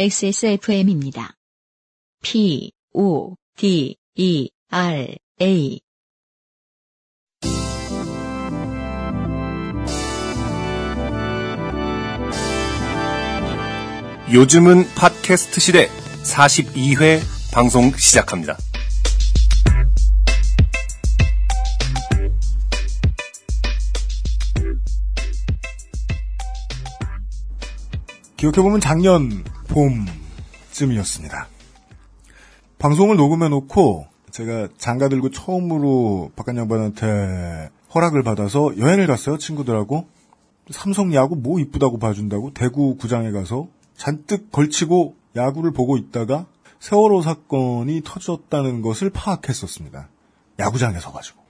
XSFM입니다. P, O, D, E, R, A. 요즘은 팟캐스트 시대 42회 방송 시작합니다. 기억해보면 작년 봄쯤이었습니다. 방송을 녹음해놓고 제가 장가 들고 처음으로 박한 양반한테 허락을 받아서 여행을 갔어요, 친구들하고. 삼성 야구 뭐 이쁘다고 봐준다고 대구 구장에 가서 잔뜩 걸치고 야구를 보고 있다가 세월호 사건이 터졌다는 것을 파악했었습니다. 야구장에서 가지고.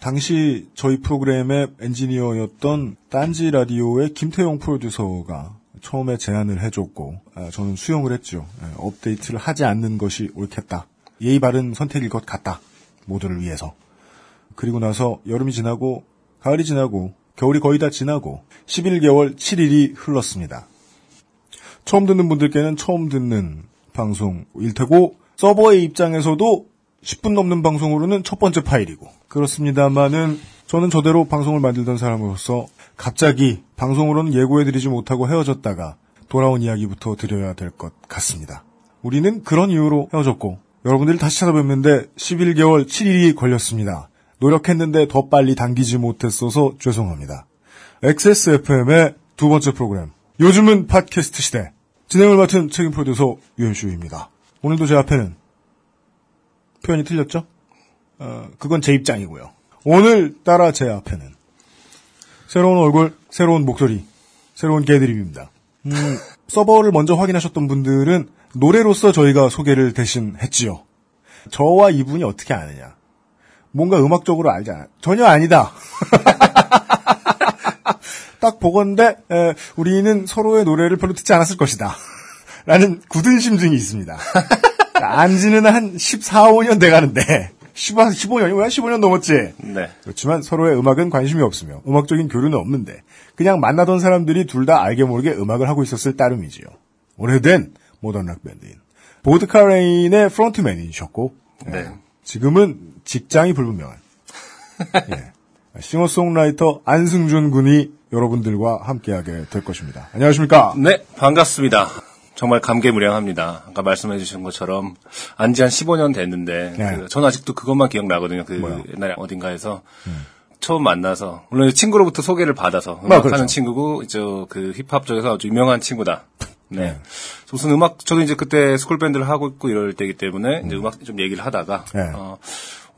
당시 저희 프로그램의 엔지니어였던 딴지 라디오의 김태용 프로듀서가 처음에 제안을 해줬고 아, 저는 수용을 했죠. 예, 업데이트를 하지 않는 것이 옳겠다. 예의 바른 선택일 것 같다. 모두를 위해서. 그리고 나서 여름이 지나고 가을이 지나고 겨울이 거의 다 지나고 11개월 7일이 흘렀습니다. 처음 듣는 분들께는 처음 듣는 방송일 테고 서버의 입장에서도 10분 넘는 방송으로는 첫 번째 파일이고 그렇습니다만은 저는 저대로 방송을 만들던 사람으로서 갑자기 방송으로는 예고해드리지 못하고 헤어졌다가 돌아온 이야기부터 드려야 될 것 같습니다. 우리는 그런 이유로 헤어졌고 여러분들을 다시 찾아뵙는데 11개월 7일이 걸렸습니다. 노력했는데 더 빨리 당기지 못했어서 죄송합니다. XSFM의 두 번째 프로그램 요즘은 팟캐스트 시대 진행을 맡은 책임 프로듀서 유현수입니다. 오늘도 제 앞에는 표현이 틀렸죠? 어, 그건 제 입장이고요. 오늘 따라 제 앞에는 새로운 얼굴, 새로운 목소리, 새로운 개드립입니다. 음, 서버를 먼저 확인하셨던 분들은 노래로서 저희가 소개를 대신 했지요. 저와 이분이 어떻게 아느냐. 뭔가 음악적으로 알잖아. 전혀 아니다. 딱 보건데 에, 우리는 서로의 노래를 별로 듣지 않았을 것이다. 라는 굳은 심증이 있습니다. 안지는 한 14, 5년 돼가는데 15, 15년이 왜 15년 넘었지? 네. 그렇지만 서로의 음악은 관심이 없으며 음악적인 교류는 없는데 그냥 만나던 사람들이 둘 다 알게 모르게 음악을 하고 있었을 따름이지요. 오래된 modern rock 밴드인 보드카 레인의 frontman이셨고 네. 예, 지금은 직장이 불분명한 예, 싱어송라이터 안승준 군이 여러분들과 함께하게 될 것입니다. 안녕하십니까? 네, 반갑습니다. 정말 감개무량합니다. 아까 말씀해 주신 것처럼 안지 한 15년 됐는데 네. 그, 저는 아직도 그것만 기억나거든요. 그 뭐요? 음. 옛날에 어딘가에서 처음 만나서 물론 친구로부터 소개를 받아서 아, 음악하는 그렇죠. 친구고 저그 힙합 쪽에서 아주 유명한 친구다. 네. 네. 무슨 음악 저도 이제 그때 school 밴드를 하고 있고 이럴 때이기 때문에 이제 음악 좀 얘기를 하다가 네. 어,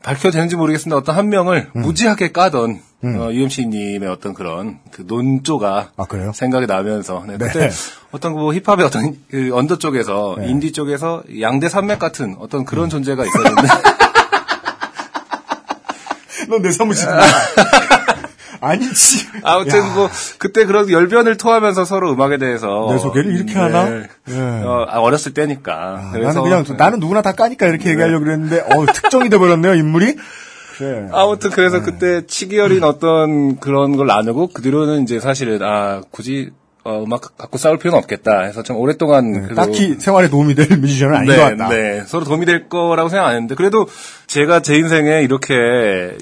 밝혀도 되는지 모르겠습니다. 어떤 한 명을 음. 무지하게 까던 어, UMC님의 어떤 그런 그 논조가 아, 그래요? 생각이 나면서 네, 네. 그때 어떤 그뭐 힙합의 어떤 그 언더 쪽에서 네. 인디 쪽에서 양대 산맥 같은 어떤 그런 존재가 있었는데 넌 내 사무실 아니지. 아무튼 야, 뭐 그때 그런 열변을 토하면서 서로 음악에 대해서 내 소개를 이렇게 네. 하나? 예. 어, 아, 어렸을 때니까 나는 그냥 나는 누구나 다 까니까 이렇게 얘기하려고 그랬는데 어 특정이 돼버렸네요 인물이. 그래. 아무튼 그래서 그때 치기 어린 어떤 그런 걸 나누고 그 뒤로는 이제 사실은 아 굳이 어, 음악 갖고 싸울 필요는 없겠다 해서 좀 오랫동안 네, 딱히 생활에 도움이 될 뮤지션은 아닌 것 네, 같다. 네. 서로 도움이 될 거라고 생각 안 했는데, 그래도 제가 제 인생에 이렇게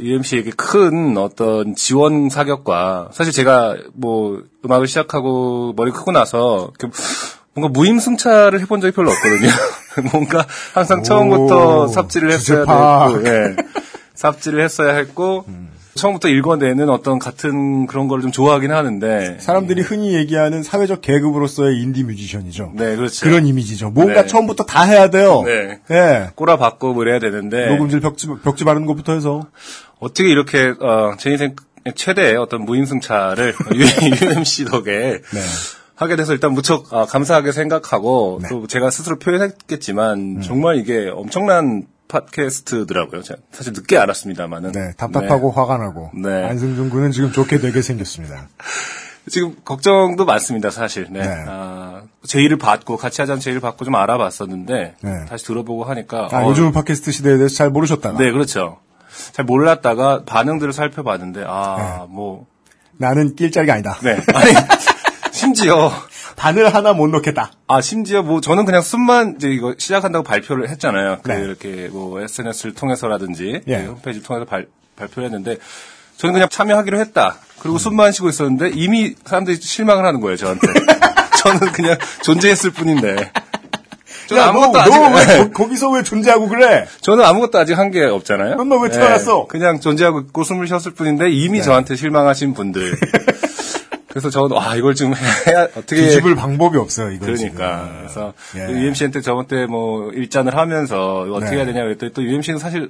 UMC에게 큰 어떤 지원 사격과, 사실 제가 뭐 음악을 시작하고 머리 크고 나서, 뭔가 무임승차를 해본 적이 별로 없거든요. 뭔가 항상 처음부터 오, 삽질을 했어야. 됐고, 예. 삽질을 했어야 했고, 처음부터 읽어내는 어떤 같은 그런 걸 좀 좋아하긴 하는데, 사람들이 흔히 얘기하는 사회적 계급으로서의 인디 뮤지션이죠. 네, 그렇죠. 그런 이미지죠. 뭔가 네. 처음부터 다 해야 돼요. 네. 예. 꼬라박고 뭐 이래야 되는데, 녹음질 벽지, 벽지 바르는 것부터 해서. 어떻게 이렇게 어, 제 인생 최대의 어떤 무임승차를 UMC 덕에 네. 하게 돼서 일단 무척 아, 감사하게 생각하고 네. 또 제가 스스로 표현했겠지만 음. 정말 이게 엄청난 팟캐스트더라고요. 제가 사실 늦게 알았습니다만은 네. 답답하고 화가 나고. 네. 안승준 군은 지금 좋게 되게 생겼습니다. 지금 걱정도 많습니다, 사실. 네. 네. 아, 제의를 받고 같이 하자는 제의를 받고 좀 알아봤었는데 네. 다시 들어보고 하니까 아, 어, 요즘은 팟캐스트 시대에 대해서 잘 모르셨다가. 네, 그렇죠. 잘 몰랐다가 반응들을 살펴봤는데 아, 뭐 나는 낄 자리가 아니다. 네. 아니, 심지어, 바늘 하나 못 넣겠다. 아, 심지어 뭐, 저는 그냥 숨만, 이제 이거 시작한다고 발표를 했잖아요. 그 네. 이렇게 뭐, SNS를 통해서라든지, 예. 그 홈페이지를 통해서 발, 발표를 했는데, 저는 그냥 참여하기로 했다. 그리고 숨만 쉬고 있었는데, 이미 사람들이 실망을 하는 거예요, 저한테. 저는 그냥 존재했을 뿐인데. 저는 야, 아무것도 너, 아직, 너 왜, 네. 거- 거기서 왜 존재하고 그래? 저는 아무것도 아직 한 게 없잖아요. 그럼 너왜 태어났어? 네, 그냥 존재하고 있고 숨을 쉬었을 뿐인데, 이미 저한테 실망하신 분들. 그래서 저는, 와, 이걸 좀 해야, 어떻게. 뒤집을 방법이 없어요, 이거 그러니까. 그래서 예. UMC한테 저번 때 뭐 일잔을 하면서 어떻게 네. 해야 되냐 그랬더니 또 UMC는 사실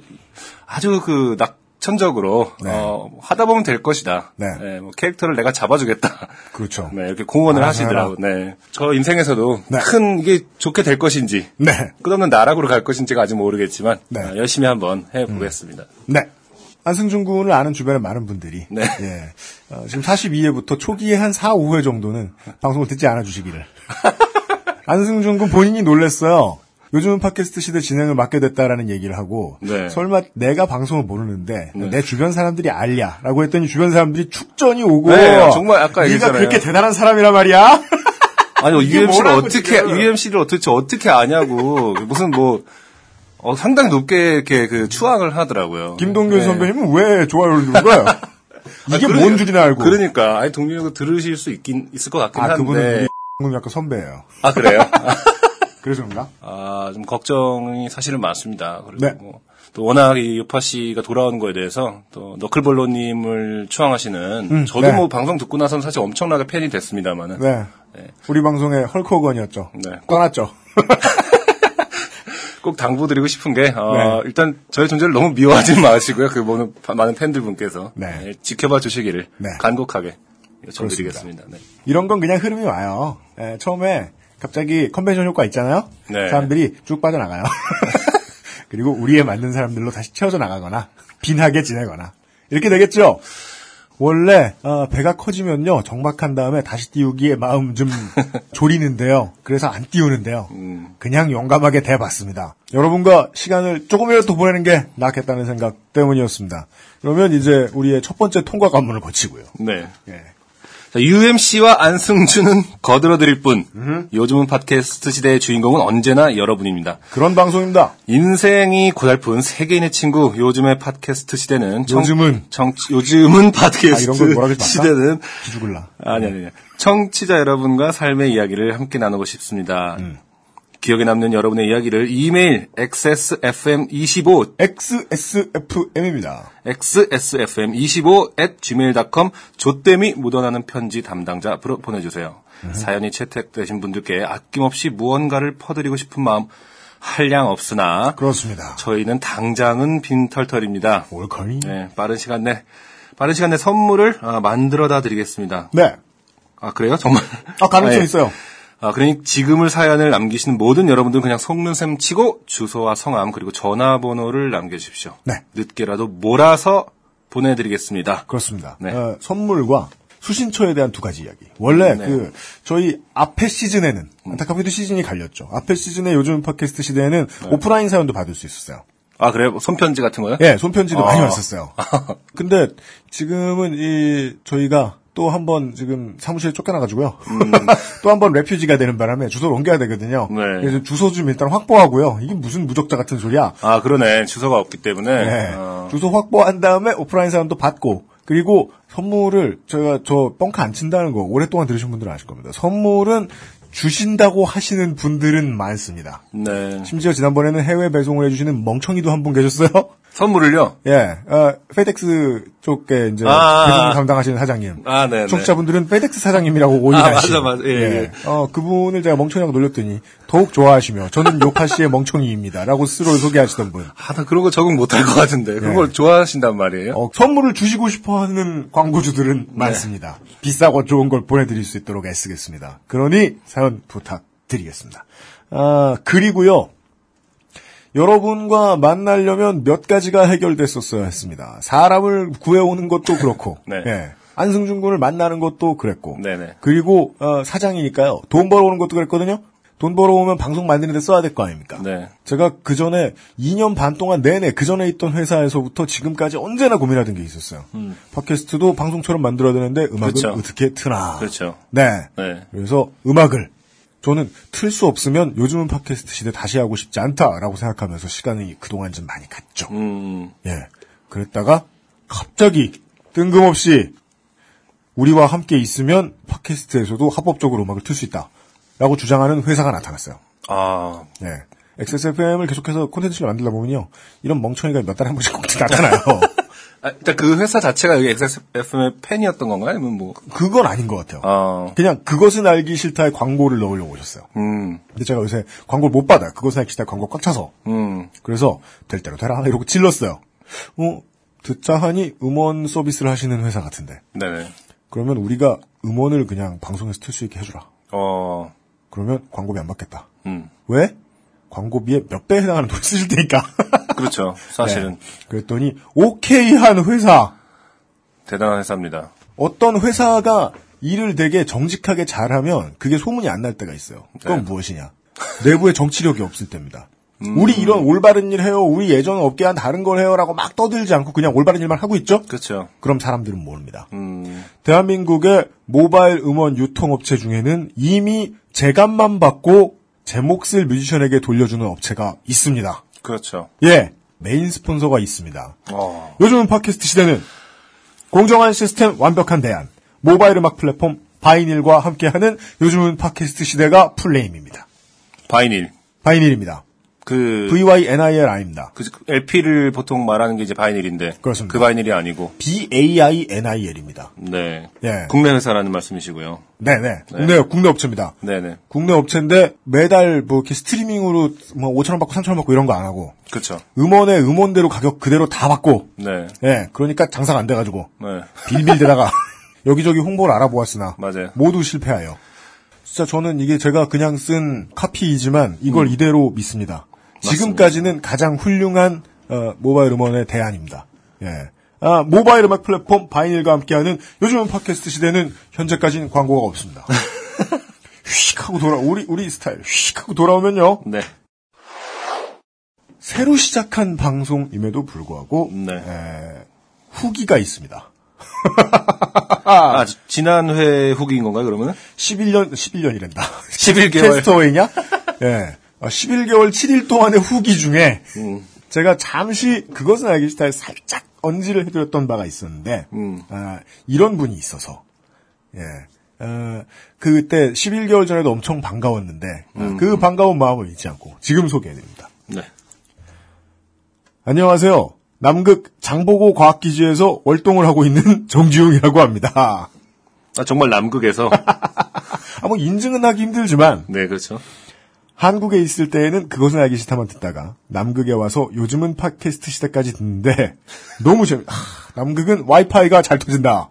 아주 그 낙천적으로 네. 어, 하다 보면 될 것이다. 네. 예, 뭐 캐릭터를 내가 잡아주겠다. 그렇죠. 네, 이렇게 공언을 알아서 하시더라고. 네. 저 인생에서도 네. 큰 이게 좋게 될 것인지 네. 끝없는 나락으로 갈 것인지가 아직 모르겠지만 네. 어, 열심히 한번 해보겠습니다. 네. 안승준 군을 아는 주변의 많은 분들이 네. 예. 어, 지금 42회부터 초기에 한 4, 5회 정도는 방송을 듣지 않아 주시기를. 안승준 군 본인이 놀랬어요. 요즘은 팟캐스트 시대 진행을 맡게 됐다라는 얘기를 하고 네. 설마 내가 방송을 모르는데 네. 내 주변 사람들이 알냐라고 했더니 주변 사람들이 축전이 오고 네, 정말 아까 네가 얘기했잖아요. 그렇게 대단한 사람이란 말이야. 아니, UMC를 어떻게, 지금. UMC를 어떻게, 어떻게 아냐고. 무슨 뭐, 어, 상당히 높게 이렇게 그 추앙을 하더라고요. 김동균 네. 선배님은 왜 좋아요를 누른 거예요? 이게 아, 뭔 그러니- 줄이나 알고. 그러니까. 아니, 동균이가 들으실 수 있긴, 있을 것 같긴 아, 한데. 그분은 우리 약간 선배예요. 아, 그래요? 그래서 그런가? 아, 좀 걱정이 사실은 많습니다. 그리고 네. 뭐, 또 워낙 이 요파 씨가 돌아오는 거에 대해서 또 너클볼로님을 추앙하시는 저도 네. 뭐 방송 듣고 나서는 사실 엄청나게 팬이 됐습니다만은. 네. 우리 방송의 헐크호건이었죠. 네. 떠났죠. 꼭 당부드리고 싶은 게, 어, 네. 일단 저의 존재를 너무 미워하지 마시고요. 그 많은, 많은 팬들 분께서. 네. 지켜봐 주시기를 네. 간곡하게 요청드리겠습니다. 네. 이런 건 그냥 흐름이 와요. 예, 처음에 갑자기 컨벤션 효과 있잖아요. 네. 사람들이 쭉 빠져나가요. 그리고 우리에 맞는 사람들로 다시 채워져 나가거나 빈하게 지내거나 이렇게 되겠죠. 원래 어, 배가 커지면요 정박한 다음에 다시 띄우기에 마음 좀 졸이는데요. 그래서 안 띄우는데요. 음. 그냥 용감하게 대봤습니다. 여러분과 시간을 조금이라도 더 보내는 게 낫겠다는 생각 때문이었습니다. 그러면 이제 우리의 첫 번째 통과 관문을 거치고요. 네. 예. 자, UMC와 안승준은 거들어드릴 뿐, 요즘은 팟캐스트 시대의 주인공은 언제나 여러분입니다. 그런 방송입니다. 인생이 고달픈 세계인의 친구, 요즘의 팟캐스트 시대는 청- 요즘은. 정치- 요즘은 아, 팟캐스트 말까? 시대는 기죽을라. 아니 아니 아니. 청취자 여러분과 삶의 이야기를 함께 나누고 싶습니다. 음. 기억에 남는 여러분의 이야기를 이메일 xsfm25 XSFM입니다. xsfm25 at gmail.com 조땜이 묻어나는 편지 담당자 앞으로 보내주세요. 음. 사연이 채택되신 분들께 아낌없이 무언가를 퍼드리고 싶은 마음 한량 없으나 그렇습니다. 저희는 당장은 빈털털입니다. 올커니? 네. 네, 빠른 시간 내 빠른 시간 내 선물을 아, 만들어다 드리겠습니다. 아 그래요? 정말? 네. 아, 가능성 예. 있어요. 아, 그러니 지금을 사연을 남기시는 모든 여러분들 그냥 속는 셈 치고 주소와 성함 그리고 전화번호를 남겨주십시오. 네. 늦게라도 몰아서 보내드리겠습니다. 그렇습니다. 네. 어, 선물과 수신처에 대한 두 가지 이야기. 원래 네. 그 저희 앞에 시즌에는 안타깝게도 시즌이 갈렸죠. 앞에 시즌에 요즘 팟캐스트 시대에는 네. 오프라인 사연도 받을 수 있었어요. 아 그래요? 손편지 같은 거요? 예, 손편지도 아. 많이 왔었어요. 근데 지금은 이 저희가 또 한 번 지금 사무실에 쫓겨나가지고요. 또한 번 레퓨지가 되는 바람에 주소를 옮겨야 되거든요. 음. 네. 그래서 주소 좀 일단 확보하고요. 이게 무슨 무적자 같은 소리야. 아 그러네 주소가 없기 때문에 네. 어, 주소 확보한 다음에 오프라인 사연도 받고 그리고 선물을 제가 저 뻥카 안 친다는 거 오랫동안 들으신 분들은 아실 겁니다. 선물은 주신다고 하시는 분들은 많습니다. 네. 심지어 지난번에는 해외 배송을 해주시는 멍청이도 한 분 계셨어요. 선물을요? 예, 어, 페덱스 쪽에 이제 아. 배송 담당하시는 사장님. 아 네. 네. 청취자분들은 페덱스 사장님이라고 오해하시죠. 아, 맞아, 맞아. 예, 예. 어, 그분을 제가 멍청이라고 놀렸더니 더욱 좋아하시며 저는 요파 씨의 멍청이입니다라고 스스로를 소개하시던 분. 아, 나 그런 거 적응 못할 것 같은데 그런 걸 좋아하신단 말이에요? 어, 선물을 주시고 싶어하는 광고주들은 많습니다. 비싸고 좋은 걸 보내드릴 수 있도록 애쓰겠습니다. 그러니 사연 부탁드리겠습니다. 아 그리고요. 여러분과 만나려면 몇 가지가 해결됐었어야 했습니다. 사람을 구해오는 것도 그렇고, 네. 예. 안승준 군을 만나는 것도 그랬고, 네네. 그리고 어, 사장이니까요. 돈 벌어오는 것도 그랬거든요. 돈 벌어오면 방송 만드는 데 써야 될 거 아닙니까? 네. 제가 그 전에 2년 반 동안 내내 그 전에 있던 회사에서부터 지금까지 언제나 고민하던 게 있었어요. 팟캐스트도 방송처럼 만들어야 되는데 음악은 그렇죠. 어떻게 트나. 그렇죠. 네. 네. 그래서 음악을 저는 틀 수 없으면 요즘은 팟캐스트 시대 다시 하고 싶지 않다라고 생각하면서 시간이 그동안 좀 많이 갔죠. 음, 예. 그랬다가 갑자기 뜬금없이 우리와 함께 있으면 팟캐스트에서도 합법적으로 음악을 틀 수 있다. 라고 주장하는 회사가 나타났어요. 아, 예. XSFM을 계속해서 콘텐츠를 만들다 보면요. 이런 멍청이가 몇 달에 한 번씩 꼭 나타나요. 아, 일단 그 회사 자체가 여기 XSFM의 팬이었던 건가요? 아니면 뭐, 그건 아닌 것 같아요. 아, 그냥 그것은 알기 싫다의 광고를 넣으려고 오셨어요. 음, 근데 제가 요새 광고를 못 받아요. 그것은 알기 싫다 광고 꽉 차서. 음, 그래서 될 대로 되라 이러고 찔렀어요. 어, 듣자 하니 음원 서비스를 하시는 회사 같은데. 네네. 그러면 우리가 음원을 그냥 방송에서 틀 수 있게 해주라. 어, 그러면 광고비 안 받겠다. 음, 왜? 광고비에 몇배 해당하는 돈 쓰실 테니까. 그렇죠. 사실은 네. 그랬더니 오케이 한 회사. 대단한 회사입니다. 어떤 회사가 일을 되게 정직하게 잘하면 그게 소문이 안 날 때가 있어요. 그건 네. 무엇이냐? 내부에 정치력이 없을 때입니다. 우리 이런 올바른 일 해요. 우리 예전 업계와 다른 걸 해요라고 막 떠들지 않고 그냥 올바른 일만 하고 있죠? 그렇죠. 그럼 사람들은 모릅니다. 음, 대한민국의 모바일 음원 유통업체 중에는 이미 제값만 받고 제 몫을 뮤지션에게 돌려주는 업체가 있습니다. 그렇죠. 예, 메인 스폰서가 있습니다. 어, 요즘은 팟캐스트 시대는 공정한 시스템 완벽한 대안 모바일 음악 플랫폼 바이닐과 함께하는 요즘은 팟캐스트 시대가 full name입니다. 바이닐. 바이닐입니다. 그, V-Y-N-I-L-I입니다. 그 LP를 보통 말하는 게 이제 vinyl인데. 그렇습니다. 그 vinyl이 아니고. B-A-I-N-I-L입니다. 네. 예. 국내 회사라는 말씀이시고요. 네네. 국내, 국내 업체입니다. 네네. 국내 업체인데 매달 뭐 이렇게 스트리밍으로 뭐 5천 원 받고 3천 원 받고 이런 거 안 하고 그렇죠. 음원의 음원대로 가격 그대로 다 받고 네. 예, 그러니까 장사가 안 돼가지고 네. 빌빌대다가 여기저기 홍보를 알아보았으나 맞아요. 모두 실패하여. 진짜 저는 이게 제가 그냥 쓴 카피이지만 이걸 이대로 믿습니다. 지금까지는 가장 훌륭한 어, 모바일 음원의 대안입니다. 예. 아, 모바일 음악 플랫폼 바이닐과 함께하는 요즘은 팟캐스트 시대는 현재까지는 광고가 없습니다. 휙 하고 돌아 우리 우리 스타일 휙 하고 돌아오면요 네. 새로 시작한 방송임에도 불구하고 네. 에, 후기가 있습니다. 아, 지- 지난 회 후기인 건가요, 그러면? 11년 11년이란다. 11개월. 캐스터웨이냐? 예. 아, 11개월 7일 동안의 후기 중에 음. 제가 잠시 그것은 알기 싫다에 살짝 언지를 해드렸던 바가 있었는데 음. 아, 이런 분이 있어서 예. 어, 그때 11개월 전에도 엄청 반가웠는데 아, 음. 그 반가운 마음을 잊지 않고 지금 소개해드립니다. 네. 안녕하세요. 남극 장보고 과학기지에서 월동을 하고 있는 정지웅이라고 합니다. 아, 정말 남극에서. 아, 뭐 인증은 하기 힘들지만 네, 그렇죠. 한국에 있을 때에는 그것은 알기 싫다만 듣다가 남극에 와서 요즘은 팟캐스트 시대까지 듣는데 너무 재미. 하, 남극은 와이파이가 잘 터진다.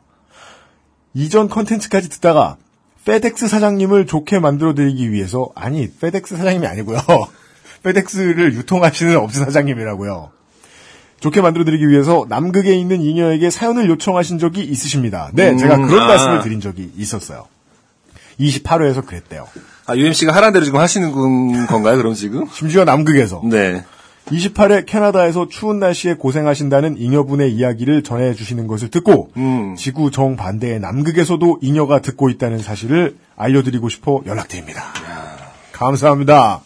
이전 컨텐츠까지 듣다가 페덱스 사장님을 좋게 만들어드리기 위해서 아니 페덱스 사장님이 아니고요. 페덱스를 유통하시는 업체 사장님이라고요. 좋게 만들어드리기 위해서 남극에 있는 잉여에게 사연을 요청하신 적이 있으십니다. 네, 음, 제가 그런 아. 말씀을 드린 적이 있었어요. 28회에서 그랬대요. 아, UMC가 하라는 대로 지금 하시는 건- 건가요, 그럼 지금? 심지어 남극에서. 네. 28회 캐나다에서 추운 날씨에 고생하신다는 잉여분의 이야기를 전해주시는 것을 듣고 음. 지구 정반대의 남극에서도 잉여가 듣고 있다는 사실을 알려드리고 싶어 연락드립니다. 감사합니다.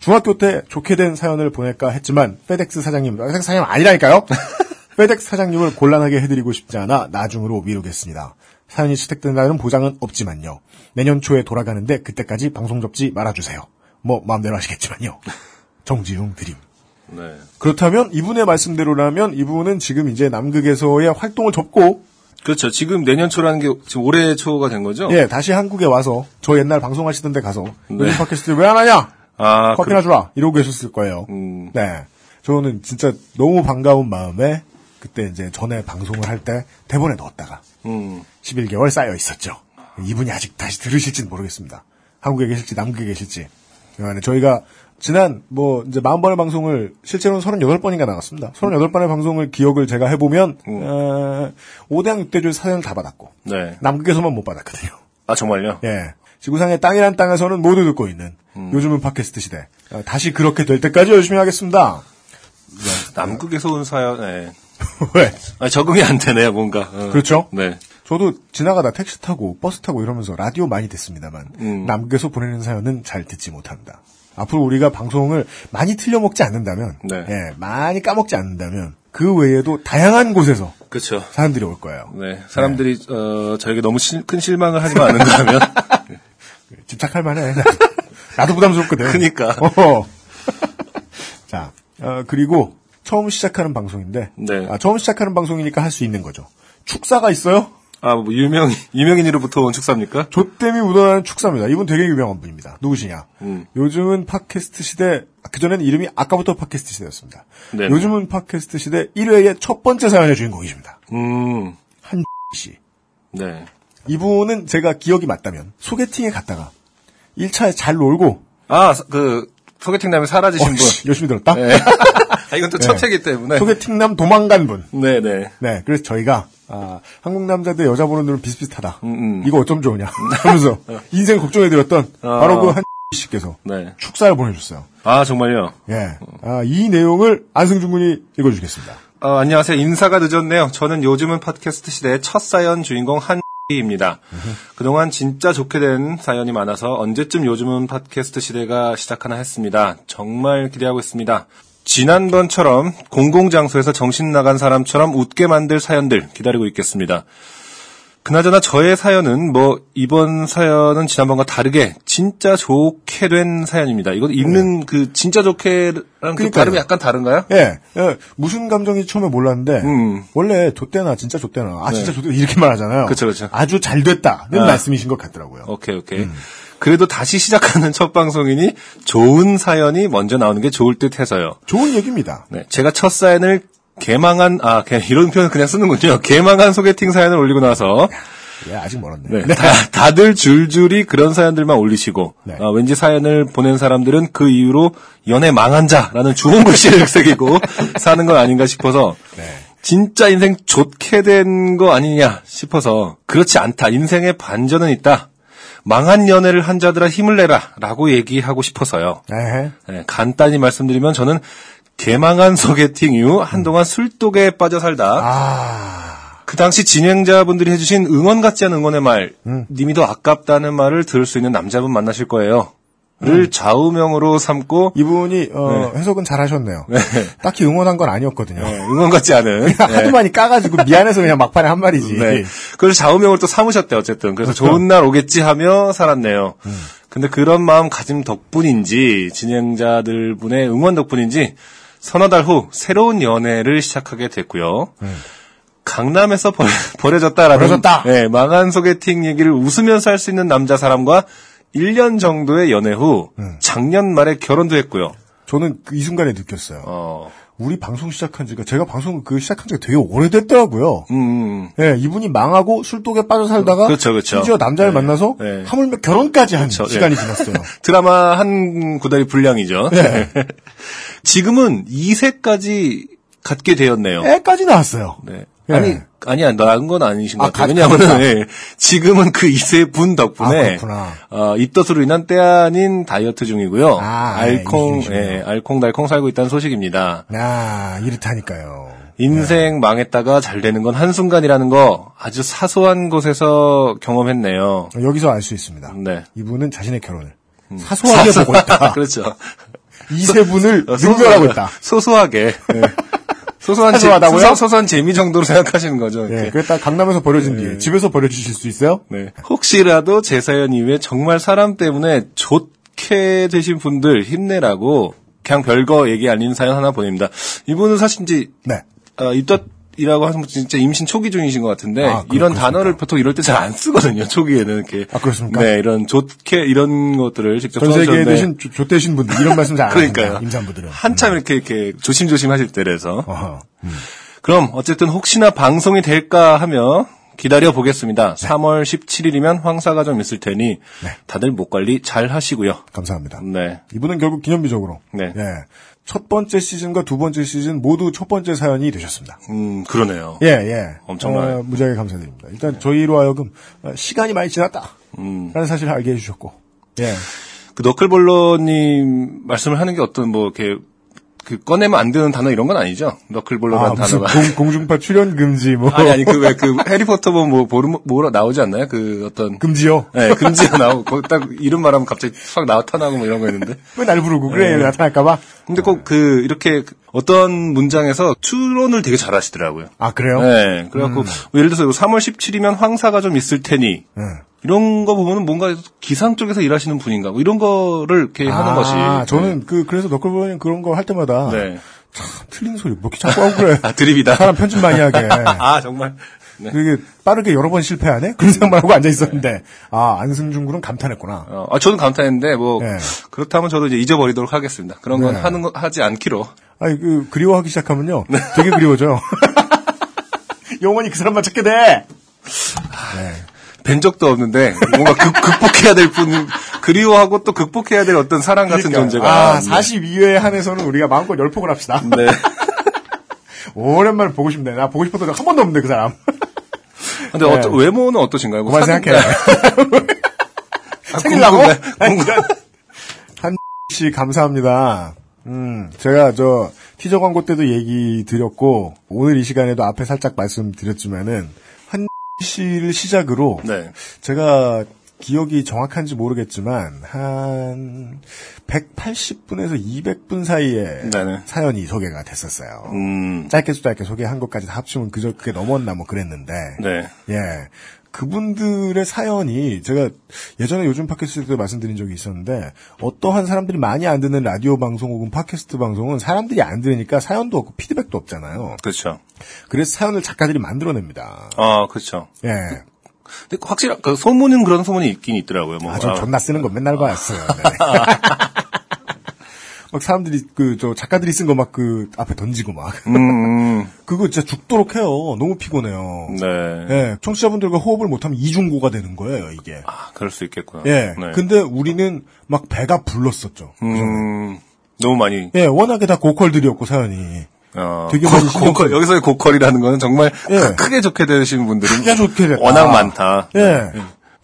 중학교 때 좋게 된 사연을 보낼까 했지만 페덱스 사장님, 페덱스 사장님 아니라니까요. 페덱스 사장님을 곤란하게 해드리고 싶지 않아 나중으로 미루겠습니다. 사연이 채택된다는 보장은 없지만요. 내년 초에 돌아가는데 그때까지 방송 접지 말아주세요. 뭐 마음대로 하시겠지만요. 정지용 드림. 네. 그렇다면 이분의 말씀대로라면 이분은 지금 이제 남극에서의 활동을 접고 그렇죠. 지금 내년 초라는 게 지금 올해 초가 된 거죠? 예 다시 한국에 와서 저 옛날 방송하시던 데 가서 네. 요즘 팟캐스트 왜 안 하냐 아, 커피나 주라 이러고 계셨을 거예요. 음. 네 저는 진짜 너무 반가운 마음에 그때 이제 전에 방송을 할 때 대본에 넣었다가 음. 11개월 쌓여 있었죠. 이분이 아직 다시 들으실지는 모르겠습니다. 한국에 계실지 남극에 계실지. 그러니까 저희가 지난 뭐 이제 40번의 방송을 실제로는 38번인가 나갔습니다. 38번의 방송을 기억을 제가 해보면 음. 어, 5대양 6대줄 사연을 다 받았고 네. 남극에서만 못 받았거든요. 아, 정말요? 예. 지구상의 땅이란 땅에서는 모두 듣고 있는 요즘은 팟캐스트 시대. 어, 다시 그렇게 될 때까지 열심히 하겠습니다. 남극에서 온 사연, 네. 왜? 아, 적응이 안 되네요, 뭔가. 어. 그렇죠? 네. 저도 지나가다 택시 타고 버스 타고 이러면서 라디오 많이 듣습니다만 음. 남극에서 보내는 사연은 잘 듣지 못합니다. 앞으로 우리가 방송을 많이 틀려먹지 않는다면, 네. 예, 많이 까먹지 않는다면 그 외에도 다양한 곳에서 그렇죠. 사람들이 올 거예요. 네. 사람들이, 어, 저에게 너무 실- 큰 실망을 하지만 않는가 하면. 집착할 만해. 나도 부담스럽거든. 그니까. 자, 어, 그리고 처음 시작하는 방송인데, 네. 아, 처음 시작하는 방송이니까 할 수 있는 거죠. 축사가 있어요? 아, 뭐, 유명, 유명인으로부터 온 축사입니까? 조땜이 묻어나는 축사입니다. 이분 되게 유명한 분입니다. 누구시냐? 음. 요즘은 팟캐스트 시대, 그전에는 이름이 아까부터 팟캐스트 시대였습니다. 네. 요즘은 팟캐스트 시대 1회의 첫 번째 사연의 주인공이십니다. 음, 한 씨. 네. 이분은 제가 기억이 맞다면 소개팅에 갔다가 1차에 잘 놀고 아, 사- 그, 소개팅 남에 사라지신 어, 분. 씨, 열심히 들었다. 네. 아, 이건 또첫 네. 회기 때문에. 소개팅남 도망간 분. 네네. 네, 그래서 저희가 아, 한국 남자들 여자 보는 눈은 비슷비슷하다. 음, 음. 이거 어쩜 좋으냐 하면서 인생 걱정해드렸던 어. 바로 그 한 씨께서 네. 축사를 보내주셨어요. 아, 정말요? 예, 아, 이 내용을 안승준 군이 읽어주겠습니다. 어, 안녕하세요. 인사가 늦었네요. 저는 요즘은 팟캐스트 시대의 첫 사연 주인공 한 입니다. 그동안 진짜 좋게 된 사연이 많아서 언제쯤 요즘은 팟캐스트 시대가 시작하나 했습니다. 정말 기대하고 있습니다. 지난번처럼 공공장소에서 정신 나간 사람처럼 웃게 만들 사연들 기다리고 있겠습니다. 그나저나 저의 사연은 뭐 이번 사연은 지난번과 다르게 진짜 좋게 된 사연입니다. 이거 읽는 그 진짜 좋게랑 그. 발음이 약간 다른가요? 예, 예, 무슨 감정인지 처음에 몰랐는데 음. 원래 좆대나 진짜 좆대나 아 진짜 네. 좆대 이렇게 말하잖아요. 그쵸, 그쵸. 아주 잘 됐다는 아. 말씀이신 것 같더라고요. 오케이, 오케이. 그래도 다시 시작하는 첫 방송이니 좋은 사연이 먼저 나오는 게 좋을 듯 해서요. 좋은 얘기입니다. 네, 제가 첫 사연을 개망한, 아, 그냥 이런 표현 그냥 쓰는군요. 개망한 소개팅 사연을 올리고 나서, 예, 아직 멀었네. 네, 다, 들 줄줄이 그런 사연들만 올리시고, 네. 아, 왠지 사연을 보낸 사람들은 그 이후로 연애 망한 자라는 좋은 글씨를 새기고 사는 건 아닌가 싶어서, 네. 진짜 인생 좋게 된 거 아니냐 싶어서, 그렇지 않다. 인생에 반전은 있다. 망한 연애를 한 자들아 힘을 내라. 라고 얘기하고 싶어서요. 네, 간단히 말씀드리면 저는 개망한 소개팅 이후 한동안 술독에 빠져 살다 아, 그 당시 진행자분들이 해주신 응원 같지 않은 응원의 말 음. 님이 더 아깝다는 말을 들을 수 있는 남자분 만나실 거예요. 음. 를 좌우명으로 삼고 이분이 어, 해석은 잘 하셨네요. 딱히 응원한 건 아니었거든요. 네, 응원 같지 않은 하도 네. 많이 까가지고 미안해서 그냥 막판에 한 말이지. 네. 그래서 좌우명을 또 삼으셨대 어쨌든. 그래서 그렇죠. 좋은 날 오겠지 하며 살았네요. 음. 근데 그런 마음 가짐 덕분인지 진행자들 분의 응원 덕분인지 서너 달 후 새로운 연애를 시작하게 됐고요. 강남에서 벌, 버려졌다라는 음. 버려졌다. 네, 망한 소개팅 얘기를 웃으면서 할 수 있는 남자 사람과 1년 정도의 연애 후 음. 작년 말에 결혼도 했고요. 저는 그 이 순간에 느꼈어요. 어, 우리 방송 시작한 지가 제가 방송 그 시작한 지가 되게 오래됐더라고요. 음, 음. 예, 이분이 망하고 술독에 빠져 살다가 그렇죠, 그렇죠. 심지어 남자를 네, 만나서 네. 하물며 결혼까지 한 그렇죠, 시간이 네. 지났어요. 드라마 한 구달이 분량이죠. 네. 지금은 2세까지 갖게 되었네요. 애까지 나왔어요. 네. 예. 아니, 아니야, 나은 건 아니신 것 아, 같아요. 가- 왜냐하면. 예, 지금은 그 2세 분 아, 덕분에, 그렇구나. 어, 입덧으로 인한 때 아닌 다이어트 중이고요. 아, 알콩, 예, 알콩달콩 살고 있다는 소식입니다. 아, 이렇다니까요. 인생 망했다가 잘 되는 건 한순간이라는 거 아주 사소한 곳에서 경험했네요. 여기서 알 수 있습니다. 네. 이분은 자신의 결혼을 사소하게 보고 있다. 그렇죠. 이 세 분을 어, 능멸하고 있다. 소소하게. 네. 소소한 재, 사소하다고요? 소소, 소소한 재미 정도로 생각하시는 거죠. 예, 이렇게. 그랬다 강남에서 버려진 뒤에 집에서 버려주실 수 있어요? 네. 혹시라도 제 사연 이후에 정말 사람 때문에 좋게 되신 분들 힘내라고 그냥 별거 얘기 아닌 사연 하나 보냅니다. 이분은 사실 이제 네. 어, 입덧 이라고 하는 분 진짜 임신 초기 중이신 것 같은데 아, 그- 이런? 단어를 보통 이럴 때 잘 안 쓰거든요. 초기에는 이렇게. 아, 그렇습니까? 네, 이런 좋게 이런 것들을 직접 전 계신 조- 조태신 분들 이런 말씀 잘 안. 그러니까요. 임산부들은. 한참 이렇게 이렇게 조심조심 하실 때라서. 어허. 그럼 어쨌든 혹시나 방송이 될까 하며 기다려 보겠습니다. 네. 3월 17일이면 황사가 좀 있을 테니 다들 목 관리 잘 하시고요. 감사합니다. 네. 이분은 결국 기념비적으로 네. 예. 첫 번째 시즌과 두 번째 시즌 모두 첫 번째 사연이 되셨습니다. 음, 그러네요. 예, 예. 엄청나요. 어, 무지하게 감사드립니다. 일단 저희로 하여금 어, 시간이 많이 지났다. 음. 라는 사실을 알게 해주셨고. 예. 그 너클볼러님 말씀을 하는 게 어떤 뭐 이렇게 그 꺼내면 안 되는 단어 이런 건 아니죠? 아, 너클볼러라는 무슨 단어가. 공, 공중파 출연 금지 뭐. 아니 아니 그 왜 그 해리포터 보면 뭐 보름 뭐라 나오지 않나요? 그 어떤 금지요. 네, 금지가 나오고 딱 이름 말하면 갑자기 확 나타나고 뭐 이런 거 있는데. 왜 날 부르고 그래 네. 나타날까봐. 근데 꼭 그 이렇게 어떤 문장에서 추론을 되게 잘하시더라고요. 아 그래요? 네, 그래갖고 예를 들어서 3월 17일이면 황사가 좀 있을 테니 네. 이런 거 보면은 뭔가 기상 쪽에서 일하시는 분인가 뭐 이런 거를 이렇게 하는 것이. 아, 저는 그 그래서 너클볼러님 그런 거 할 때마다 네. 참 틀린 소리 뭐 이렇게 자꾸 하고 그래. 아 드립이다. 사람 편집 많이 하게. 아 정말. 네. 그게 빠르게 여러 번 실패하네? 그런 생각만 하고 앉아 있었는데, 아, 안승준 군은 감탄했구나. 어, 아, 저는 감탄했는데 뭐 네. 그렇다면 저도 이제 잊어버리도록 하겠습니다. 그런 건 네. 하는 거 하지 않기로. 아니, 그, 그리워하기 시작하면요. 네. 되게 그리워져요. 영원히 그 사람만 찾게 돼! 네. 뵌 적도 없는데 뭔가 극, 극복해야 될 뿐, 그리워하고 또 극복해야 될 어떤 사랑 같은 그러니까, 존재가. 아, 42회에 한해서는 우리가 마음껏 열폭을 합시다. 네. 오랜만에 보고 싶네. 나 보고 싶었던 적 한 번도 없는데, 그 사람. 근데 네. 어떠- 외모는 어떠신가요? 뭐 그만 사진- 생각해. 아, 생일나고? 궁금해. 궁금해. 씨, 감사합니다. 음, 제가 저, 티저 광고 때도 얘기 드렸고, 오늘 이 시간에도 앞에 살짝 말씀드렸지만은, 한 씨를 시작으로, 네. 제가 기억이 정확한지 모르겠지만, 한, 180분에서 200분 사이에 네네. 사연이 소개가 됐었어요. 음, 짧게 짧게 소개한 것까지 다 합치면 그저 그게 넘었나 뭐 그랬는데, 네. 예. 그분들의 사연이 제가 예전에 요즘 팟캐스트 때도 말씀드린 적이 있었는데 어떠한 사람들이 많이 안 듣는 라디오 방송 혹은 팟캐스트 방송은 사람들이 안 들으니까 사연도 없고 피드백도 없잖아요. 그렇죠. 그래서 사연을 작가들이 만들어냅니다. 아, 그렇죠. 예. 근데 확실히 그 소문은 그런 소문이 있긴 있더라고요. 뭐, 아주 아, 존나 쓰는 거 맨날 봤어요. 네. 막 사람들이 그 저 작가들이 쓴 거 막 그 앞에 던지고 막 음, 음, 그거 진짜 죽도록 해요. 너무 피곤해요. 네. 예, 청취자분들과 호흡을 못하면 이중고가 되는 거예요, 이게. 아, 그럴 수 있겠구나. 예. 네. 근데 우리는 막 배가 불렀었죠. 음, 너무 많이. 예, 워낙에 다 고퀄들이었고, 사연이. 어, 되게 고, 많이 고퀄, 써요. 여기서의 고퀄이라는 거는 정말 예. 크- 크게 좋게 되시는 분들이 크게 좋게 됐다. 워낙 많다. 예. 또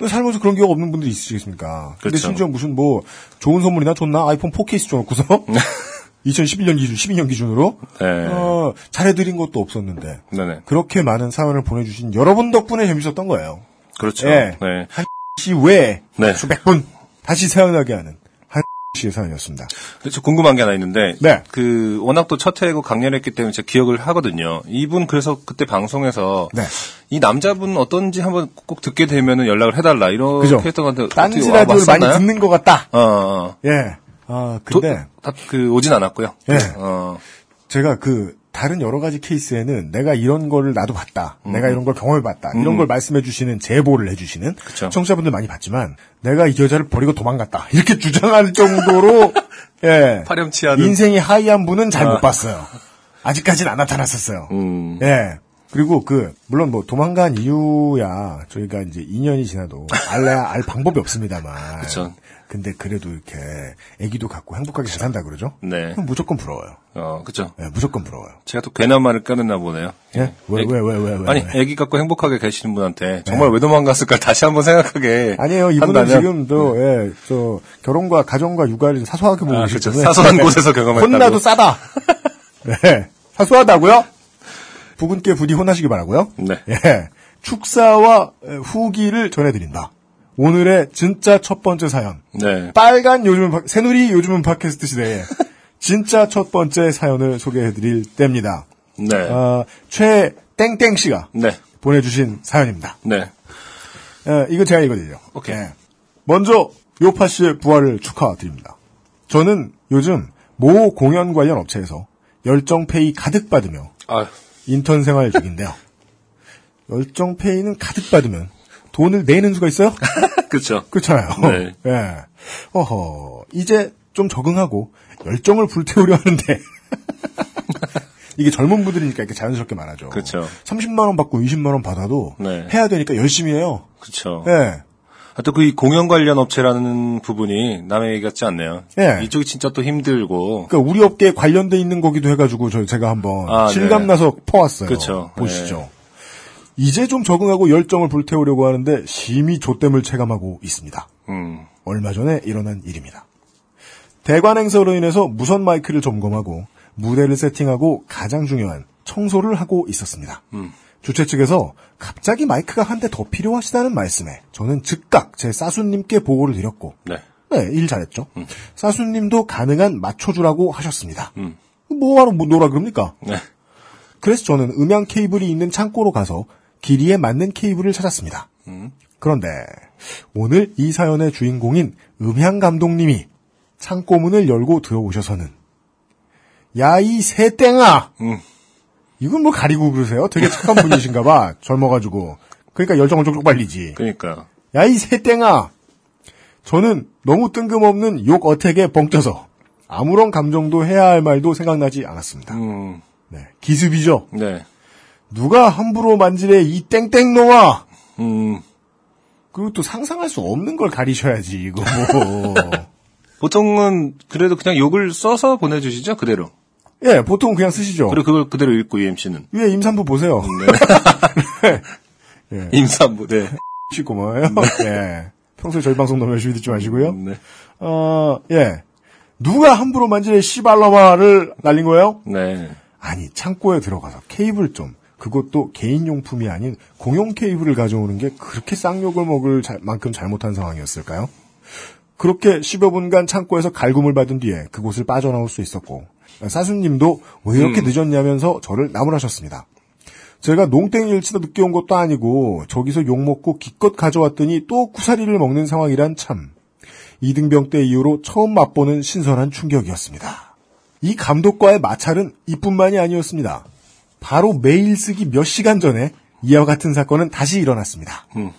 살면서 그런 기억 없는 분들이 있으시겠습니까? 근데 그렇죠. 심지어 무슨 뭐, 좋은 선물이나 줬나? 아이폰 4 케이스 줘놓고서? 2011년 기준, 12년 기준으로? 네. 어, 잘해드린 것도 없었는데. 네네. 그렇게 많은 사연을 보내주신 여러분 덕분에 재밌었던 거예요. 그렇죠. 예. 네. 씨 외에 네. 수백 분 다시 태어나게 하는 한 씨의 사연이었습니다. 저 궁금한 게 하나 있는데, 네. 그 워낙 또 첫 해고 강렬했기 때문에 제가 기억을 하거든요. 이분 그래서 그때 방송에서 네. 이 남자분 어떤지 한번 꼭 듣게 되면은 연락을 해달라 그죠? 했던 것 같은데 딴지 라디오를 많이? 듣는 것 같다. 어, 어. 예. 아, 도- 근데 다, 그 오진 않았고요. 예. 어, 제가 그 다른 여러 가지 케이스에는 내가 이런 거를 나도 봤다. 내가 이런 걸 경험해 봤다. 이런 걸 말씀해 주시는 제보를 해 주시는 음. 그쵸. 청취자분들 많이 봤지만 내가 이 여자를 버리고 도망갔다. 이렇게 주장할 정도로 예 파렴치하는. 인생이 하이한 분은 잘못 아. 봤어요. 아직까지는 안 나타났었어요. 음. 예. 그리고 그 물론 뭐 도망간 이유야 저희가 이제 2년이 지나도 알래야 알 방법이 없습니다만. 그쵸. 근데 그래도 이렇게 아기도 갖고 행복하게 잘 산다 그러죠? 네. 무조건 부러워요. 어, 그죠. 예, 무조건 부러워요. 제가 또 괜한 말을 꺼냈나 보네요. 예? 왜, 애기- 왜, 왜, 왜, 왜? 아니, 왜? 애기 갖고 행복하게 계시는 분한테 정말 왜 도망갔을까 다시 한번 생각하게. 아니에요. 이분은 한다면- 지금 또, 예, 저, 결혼과 가정과 육아를 사소하게 보고 아. 때문에. 사소한 곳에서 경험했다고. 혼나도 싸다. 네. 사소하다고요? 부분께 부디 혼나시기 바라고요 네. 예. 축사와 에, 후기를 전해드린다. 오늘의 진짜 첫 번째 사연. 네. 빨간 요즘은, 팟- 새누리 요즘은 팟캐스트 시대에 진짜 첫 번째 사연을 소개해드릴 때입니다. 네. 어, 최 땡땡 씨가 네. 보내주신 사연입니다. 네. 예, 이거 제가 읽어드리죠. 오케이. 예. 먼저 요파 씨의 부활을 축하드립니다. 저는 요즘 모 공연 관련 업체에서 열정페이 가득 받으며 아, 인턴 생활 중인데요. 열정페이는 가득 받으면 돈을 내는 수가 있어요? 그쵸. 그렇잖아요. 네. 예. 어허, 이제 좀 적응하고 열정을 불태우려 하는데 이게 젊은 분들이니까 이렇게 자연스럽게 말하죠. 그쵸. 30만 원 받고 20만 원 받아도 네. 해야 되니까 열심히 해요. 그쵸. 예. 하여튼 그 공연 관련 업체라는 부분이 남의 얘기 같지 않네요. 예. 이쪽이 진짜 또 힘들고. 그러니까 우리 업계에 관련돼 있는 거기도 해가지고 저 제가 한번 아, 실감나서 퍼왔어요. 그쵸. 보시죠. 네. 이제 좀 적응하고 열정을 불태우려고 하는데 심히 조땜을 체감하고 있습니다. 음. 얼마 전에 일어난 일입니다. 대관 행사로 인해서 무선 마이크를 점검하고 무대를 세팅하고 가장 중요한 청소를 하고 있었습니다. 음. 주최 측에서 갑자기 마이크가 한 대 더 필요하시다는 말씀에 저는 즉각 제 사수님께 보고를 드렸고 네. 네, 일 잘했죠. 사수님도 가능한 맞춰주라고 하셨습니다. 음. 뭐하러 뭐 놀아 그럽니까? 네. 그래서 저는 음향 케이블이 있는 창고로 가서 길이에 맞는 케이블을 찾았습니다. 음. 그런데 오늘 이 사연의 주인공인 음향 감독님이 창고 문을 열고 들어오셔서는 야 이 새땡아 음. 이건 뭐 가리고 그러세요? 되게 착한 분이신가 봐 젊어가지고 그러니까 열정을 쪽쪽 발리지 그러니까. 야 이 새땡아 저는 너무 뜬금없는 욕 어택에 벙쪄서 아무런 감정도 해야 할 말도 생각나지 않았습니다. 음. 네, 기습이죠. 네. 누가 함부로 만지래 이 땡땡놈아. 음. 그리고 또 상상할 수 없는 걸 가리셔야지 이거 뭐. 보통은 그래도 그냥 욕을 써서 보내주시죠 그대로. 예, 보통 그냥 쓰시죠. 그리고 그걸 그대로 읽고 UMC는. 위에 임산부 보세요. 네. 임산부. 네. 쉽고 뭐예요. 예. 평소에 저희 방송 너무 열심히 듣지 마시고요. 네. 어, 예. 누가 함부로 만지래 씨발로마를 날린 거예요? 네. 아니, 창고에 들어가서 케이블 좀, 그것도 개인용품이 아닌 공용 케이블을 가져오는 게 그렇게 쌍욕을 먹을 자- 만큼 잘못한 상황이었을까요? 그렇게 10여 분간 창고에서 갈굼을 받은 뒤에 그곳을 빠져나올 수 있었고, 사수님도 왜 이렇게 늦었냐면서 저를 나무라셨습니다. 제가 농땡이를 치다 늦게 온 것도 아니고, 저기서 욕먹고 기껏 가져왔더니 또 구사리를 먹는 상황이란 참. 이등병 때 이후로 처음 맛보는 신선한 충격이었습니다. 이 감독과의 마찰은 이뿐만이 아니었습니다. 바로 메일 쓰기 몇 시간 전에 이와 같은 사건은 다시 일어났습니다. 음.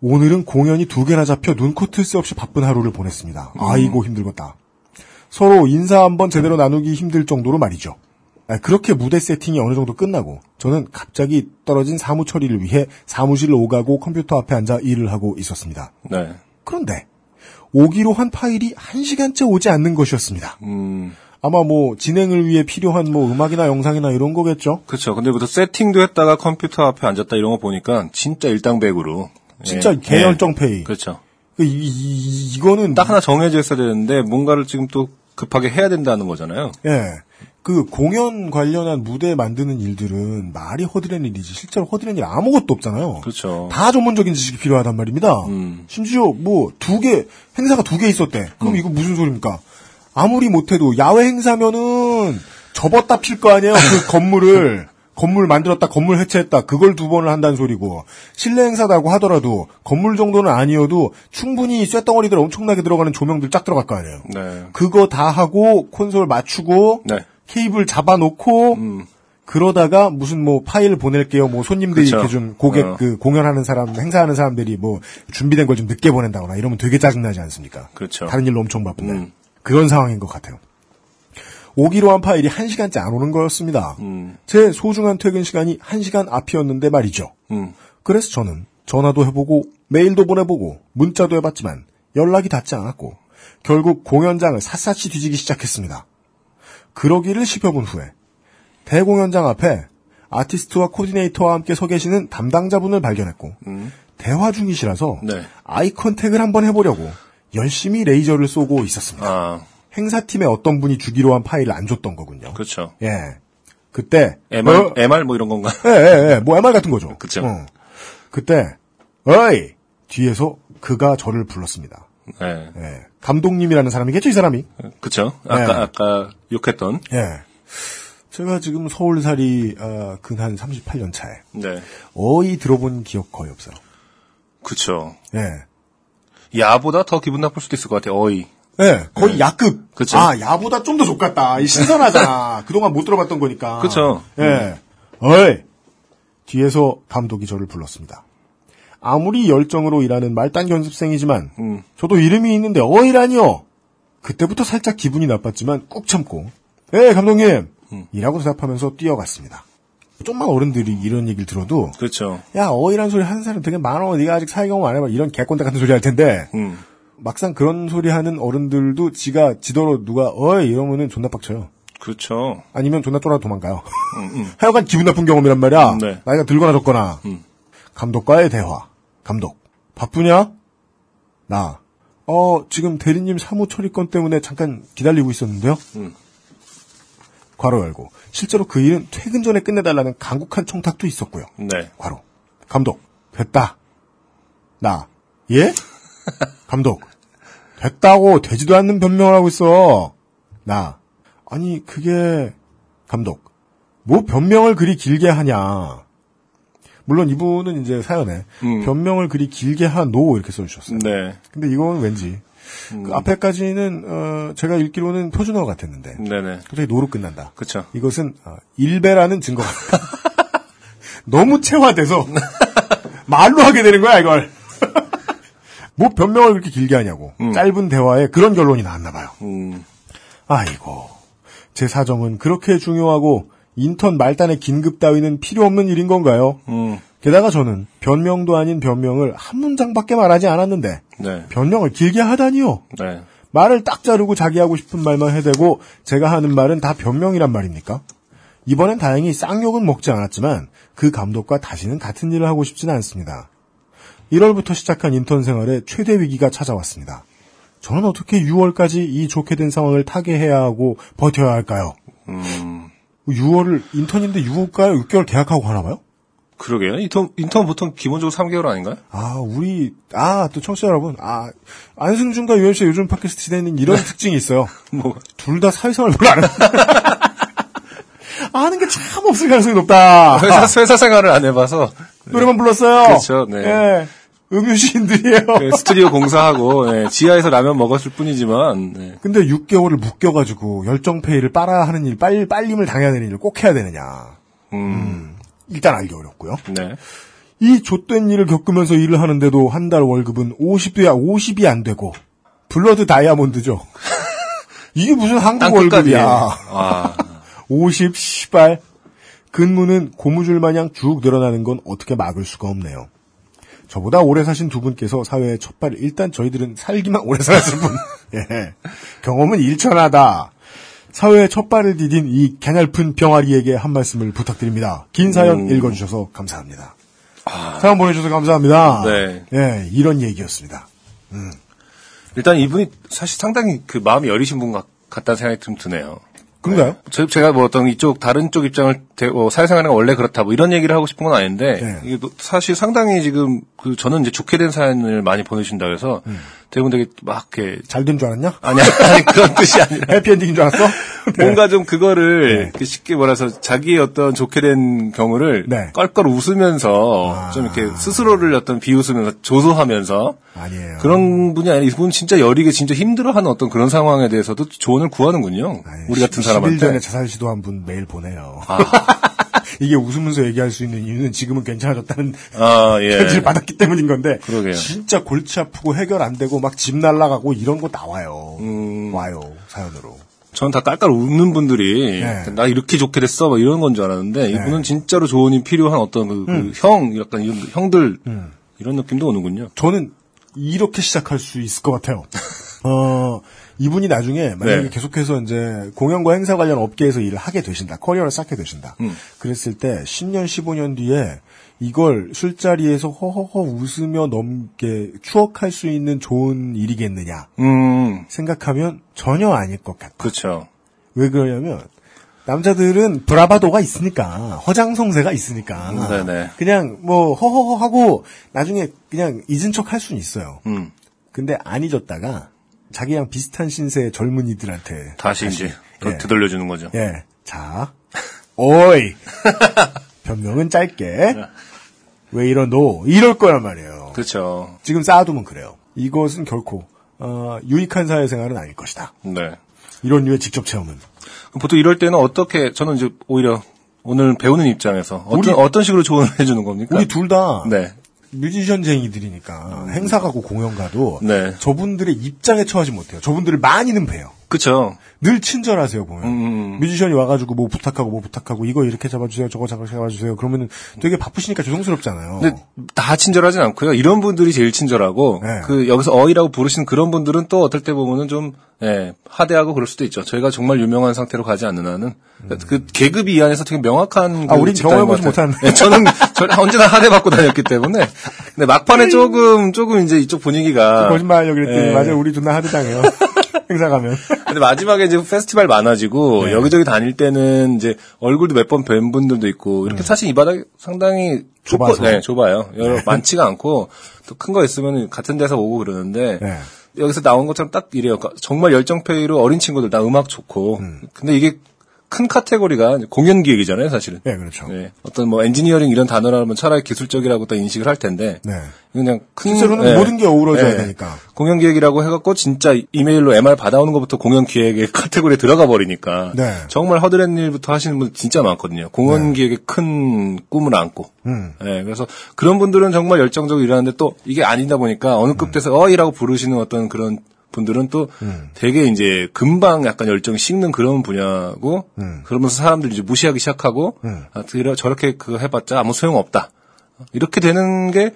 오늘은 공연이 두 개나 잡혀 눈코 뜰새 없이 바쁜 하루를 보냈습니다. 아이고 힘들겠다. 서로 인사 한번 제대로 나누기 힘들 정도로 말이죠. 아, 그렇게 무대 세팅이 어느 정도 끝나고 저는 갑자기 떨어진 사무 처리를 위해 사무실을 오가고 컴퓨터 앞에 앉아 일을 하고 있었습니다. 네. 그런데 오기로 한 파일이 한 시간째 오지 않는 것이었습니다. 음. 아마 뭐 진행을 위해 필요한 뭐 음악이나 영상이나 이런 거겠죠. 그렇죠. 근데 그 세팅도 했다가 컴퓨터 앞에 앉았다 이런 거 보니까 진짜 일당백으로. 진짜 예. 개열정 페이. 예. 그렇죠. 이, 이, 이 거는 딱 하나 정해져 있어야 되는데 뭔가를 지금 또 급하게 해야 된다는 거잖아요. 예. 그 공연 관련한 무대 만드는 일들은 말이 허드렛 일이지 실제로 허드렛 일 아무것도 없잖아요. 그렇죠. 다 전문적인 지식이 필요하단 말입니다. 음. 심지어 뭐 두 개 행사가 두 개 있었대. 그럼 이거 무슨 소리입니까? 아무리 못해도 야외 행사면은 접었다 필 거 아니에요. 그 건물을 건물 만들었다 건물 해체했다 그걸 두 번을 한다는 소리고 실내 행사다고 하더라도 건물 정도는 아니어도 충분히 쇳덩어리들 엄청나게 들어가는 조명들 쫙 들어갈 거 아니에요. 네. 그거 다 하고 콘솔 맞추고 네. 케이블 잡아놓고 음. 그러다가 무슨 뭐 파일 보낼게요. 뭐 손님들이 그쵸. 이렇게 좀 고객 어. 그 공연하는 사람 행사하는 사람들이 뭐 준비된 걸 좀 늦게 보낸다거나 이러면 되게 짜증나지 않습니까? 그렇죠. 다른 일로 엄청 바쁜데 음. 그런 상황인 것 같아요. 오기로 한 파일이 한 시간째 안 오는 거였습니다. 음. 제 소중한 퇴근 시간이 한 시간 앞이었는데 말이죠. 음. 그래서 저는 전화도 해보고 메일도 보내보고 문자도 해봤지만 연락이 닿지 않았고 결국 공연장을 샅샅이 뒤지기 시작했습니다. 그러기를 10여 분 후에 대공연장 앞에 아티스트와 코디네이터와 함께 서 계시는 담당자분을 발견했고 음. 대화 중이시라서 네. 아이 컨택을 한번 해보려고 열심히 레이저를 쏘고 있었습니다. 아, 행사팀의 어떤 분이 주기로 한 파일을 안 줬던 거군요. 그렇죠. 예. 그때 MR, 어, MR 뭐 이런 건가? 예, 예, 예. 뭐 MR 같은 거죠. 그쵸. 어. 그때 어이 뒤에서 그가 저를 불렀습니다. 네. 예. 감독님이라는 사람이겠죠, 이 사람이. 그쵸. 아까, 네. 아까 욕했던. 예. 제가 지금 서울살이 어, 근한 38년 차에 네. 어이 들어본 기억 거의 없어요. 그쵸. 예. 야보다 더 기분 나쁠 수도 있을 것 같아요. 어이. 예, 거의 야급. 그쵸. 아, 야보다 좀더 족같다. 이 신선하잖아. 그동안 못 들어봤던 거니까. 그쵸. 예. 어이! 뒤에서 감독이 저를 불렀습니다. 아무리 열정으로 일하는 말단 연습생이지만, 음. 저도 이름이 있는데 어이라니요! 그때부터 살짝 기분이 나빴지만 꾹 참고, 예, 감독님! 음. 이라고 대답하면서 뛰어갔습니다. 좀만 어른들이 이런 얘기를 들어도 그렇죠. 야 어이란 소리 하는 사람 되게 많어. 네가 아직 사회 경험 안 해봐. 이런 개꼰대 같은 소리 할 텐데 음. 막상 그런 소리 하는 어른들도 지가 지더러 누가 어이 이러면은 존나 빡쳐요. 그렇죠. 아니면 존나 쫄아 도망가요. 음, 음. 하여간 기분 나쁜 경험이란 말이야. 네. 나이가 들거나 적거나. 음. 감독과의 대화. 감독. 바쁘냐? 나. 어, 지금 대리님 사무 처리 건 때문에 잠깐 기다리고 있었는데요. 음. 괄호 열고. 실제로 그 일은 퇴근 전에 끝내달라는 강국한 청탁도 있었고요. 네. 괄호. 감독. 됐다. 나. 예? 감독. 됐다고 되지도 않는 변명을 하고 있어. 나. 아니, 그게, 감독. 뭐 변명을 그리 길게 하냐. 물론 이분은 이제 사연에 음. 변명을 그리 길게 하노 이렇게 써주셨어요. 네. 근데 이건 왠지 음. 그 앞에까지는 어, 제가 읽기로는 표준어 같았는데 네네. 갑자기 노로 끝난다. 그쵸. 이것은 어, 일배라는 증거가 너무 체화돼서 말로 하게 되는 거야 이걸. 뭐 변명을 그렇게 길게 하냐고 음. 짧은 대화에 그런 결론이 나왔나 봐요. 음. 아이고 제 사정은 그렇게 중요하고 인턴 말단의 긴급 따위는 필요 없는 일인 건가요? 음. 게다가 저는 변명도 아닌 변명을 한 문장밖에 말하지 않았는데 네. 변명을 길게 하다니요. 네. 말을 딱 자르고 자기 하고 싶은 말만 해대고 제가 하는 말은 다 변명이란 말입니까? 이번엔 다행히 쌍욕은 먹지 않았지만 그 감독과 다시는 같은 일을 하고 싶지는 않습니다. 1월부터 시작한 인턴 생활에 최대 위기가 찾아왔습니다. 저는 어떻게 6월까지 이 좋게 된 상황을 타개해야 하고 버텨야 할까요? 음. 6월을 인턴인데 6월까요? 6개월 계약하고 가나 봐요? 그러게요. 인턴, 인턴 보통 기본적으로 3개월 아닌가요? 아, 우리, 아, 또 청취자 여러분, 아, 안승준과 유현씨의 요즘 팟캐스트 시대에는 이런 특징이 있어요. 뭐, 둘 다 사회생활 별로 안 해. 아는 게 참 없을 가능성이 높다. 회사, 회사 생활을 안 해봐서. 노래만 불렀어요. 그렇죠, 네. 예. 음유시인들이에요. 네, 스튜디오 공사하고, 네, 지하에서 라면 먹었을 뿐이지만, 네. 근데 6개월을 묶여가지고 열정페이를 빨아 하는 일, 빨, 빨림을 당해야 되는 일을 꼭 해야 되느냐. 음, 일단 알기 어렵고요. 네. 이 좆된 일을 겪으면서 일을 하는데도 한 달 월급은 50이야 50이 안 되고 블러드 다이아몬드죠. 이게 무슨 한국. 월급이야. 아, 50 시발. 근무는 고무줄 마냥 쭉 늘어나는 건 어떻게 막을 수가 없네요. 저보다 오래 사신 두 분께서 사회에 첫 발, 일단 저희들은 살기만 오래 살았을 뿐. 예. 경험은 일천하다. 사회에 첫 발을 디딘 이 갱알픈 병아리에게 한 말씀을 부탁드립니다. 긴 사연 음. 읽어주셔서 감사합니다. 사연 보내주셔서 감사합니다. 네. 예, 이런 얘기였습니다. 일단 이분이 사실 상당히 그 마음이 여리신 분 같, 같다는 생각이 좀 드네요. 그런가요? 저- 제가 뭐 어떤 이쪽 다른 쪽 입장을 대, 어, 사회생활은 원래 그렇다 뭐 이런 얘기를 하고 싶은 건 아닌데 네. 이게 또 사실 상당히 지금 그 저는 이제 좋게 된 사연을 많이 보내준다 그래서 음. 대부분 되게 막 이렇게 잘 된 줄 알았냐? 아니 아니 그런 뜻이 아니라 해피엔딩인 줄 알았어? 네. 뭔가 좀 그거를 네. 이렇게 쉽게 말해서 자기의 어떤 좋게 된 경우를 네. 껄껄 웃으면서 아. 좀 이렇게 스스로를 어떤 비웃으면서 조소하면서 아니에요. 그런 분이 아니라 이분 진짜 여리게 진짜 힘들어하는 어떤 그런 상황에 대해서도 조언을 구하는군요. 아니, 우리 같은 10일 전에 사람한테. 자살 시도한 분 메일 보내요. 아, 이게 웃으면서 얘기할 수 있는 이유는 지금은 괜찮아졌다는 아, 예. 편지를 받았기 때문인 건데 그러게요. 진짜 골치 아프고 해결 안 되고 막 집 날라가고 이런 거 나와요. 음. 와요 사연으로. 저는 다 깔깔 웃는 분들이 네. 나 이렇게 좋게 됐어 막 이런 건 줄 알았는데 이분은 진짜로 조언이 필요한 어떤 그, 그 음. 형, 약간 이런 형들 이런 느낌도 오는군요. 저는 이렇게 시작할 수 있을 것 같아요. 어, 이분이 나중에 만약에 네. 계속해서 이제 공연과 행사 관련 업계에서 일을 하게 되신다. 커리어를 쌓게 되신다. 음. 그랬을 때 10년, 15년 뒤에 이걸 술자리에서 허허허 웃으며 넘게 추억할 수 있는 좋은 일이겠느냐 음, 생각하면 전혀 아닐 것 같다. 그렇죠. 왜 그러냐면 남자들은 브라바도가 있으니까 허장성세가 있으니까 네네. 그냥 뭐 허허허 하고 나중에 그냥 잊은 척 할 수는 있어요. 음, 근데 안 잊었다가 자기랑 비슷한 신세의 젊은이들한테 다시, 이제 더 예. 되돌려주는 거죠. 예. 자, 오이 변명은 짧게 왜 이러노 이럴 거란 말이에요. 그렇죠. 지금 쌓아두면 그래요. 이것은 결코 어, 유익한 사회생활은 아닐 것이다. 네. 이런 류의 직접 체험은 보통 이럴 때는 어떻게 저는 이제 오히려 오늘 배우는 입장에서 어떤 우리- 어떤 식으로 조언을 해주는 겁니까? 우리 둘다 네. 뮤지션쟁이들이니까 행사 가고 공연 가도 네. 저분들의 입장에 처하지 못해요. 저분들을 많이는 봬요. 그쵸. 늘 친절하세요 보면. 음. 뮤지션이 와가지고 뭐 부탁하고 뭐 부탁하고 이거 이렇게 잡아주세요 저거 잡아주세요 그러면은 되게 바쁘시니까 죄송스럽잖아요. 근데 다 친절하진 않고요. 이런 분들이 제일 친절하고 네. 그 여기서 어이라고 부르시는 그런 분들은 또 어떨 때 보면은 좀 예, 하대하고 그럴 수도 있죠. 저희가 정말 유명한 상태로 가지 않는 한은 그러니까 그 계급이 이 안에서 되게 명확한 음. 아, 그 우린 집단인 경험해보지. 못하는데. 예, 저는 저 언제나 하대받고 다녔기 때문에 근데 막판에 조금 조금 이제 이쪽 분위기가 거짓말하려고 그랬더니 예. 맞아요 우리 존나 하드당해요. 행사 가면. 근데 마지막에 이제 페스티벌 많아지고 네. 여기저기 다닐 때는 이제 얼굴도 몇 번 뵌 분들도 있고 이렇게 사실 이 바닥 상당히 음. 좁아서. 네, 좁아요. 여러 많지가 않고 또 큰 거 있으면 같은 데서 오고 그러는데 네. 여기서 나온 것처럼 딱 이래요. 그러니까 정말 열정페이로 어린 친구들 나 음악 좋고 음. 근데 이게 큰 카테고리가 공연 기획이잖아요, 사실은. 네 그렇죠. 네. 네. 어떤 뭐 엔지니어링 이런 단어라면 차라리 기술적이라고 또 인식을 할 텐데 그냥 큰 실제로는 네. 모든 게 어우러져야 네. 되니까. 공연 기획이라고 해갖고 진짜 이메일로 MR 받아오는 것부터 공연 기획의 카테고리에 들어가 버리니까 네. 정말 허드렛 일부터 하시는 분들 진짜 많거든요. 공연 기획의 큰 꿈을 안고. 음. 네, 그래서 그런 분들은 정말 열정적으로 일하는데 또 이게 아니다 보니까 어느 급에서 어이라고 부르시는 어떤 그런 분들은 또 음. 되게 이제 금방 약간 열정이 식는 그런 분야고 음. 그러면서 사람들이 이제 무시하기 시작하고 아, 그래, 저렇게 그거 해봤자 아무 소용 없다. 이렇게 되는 게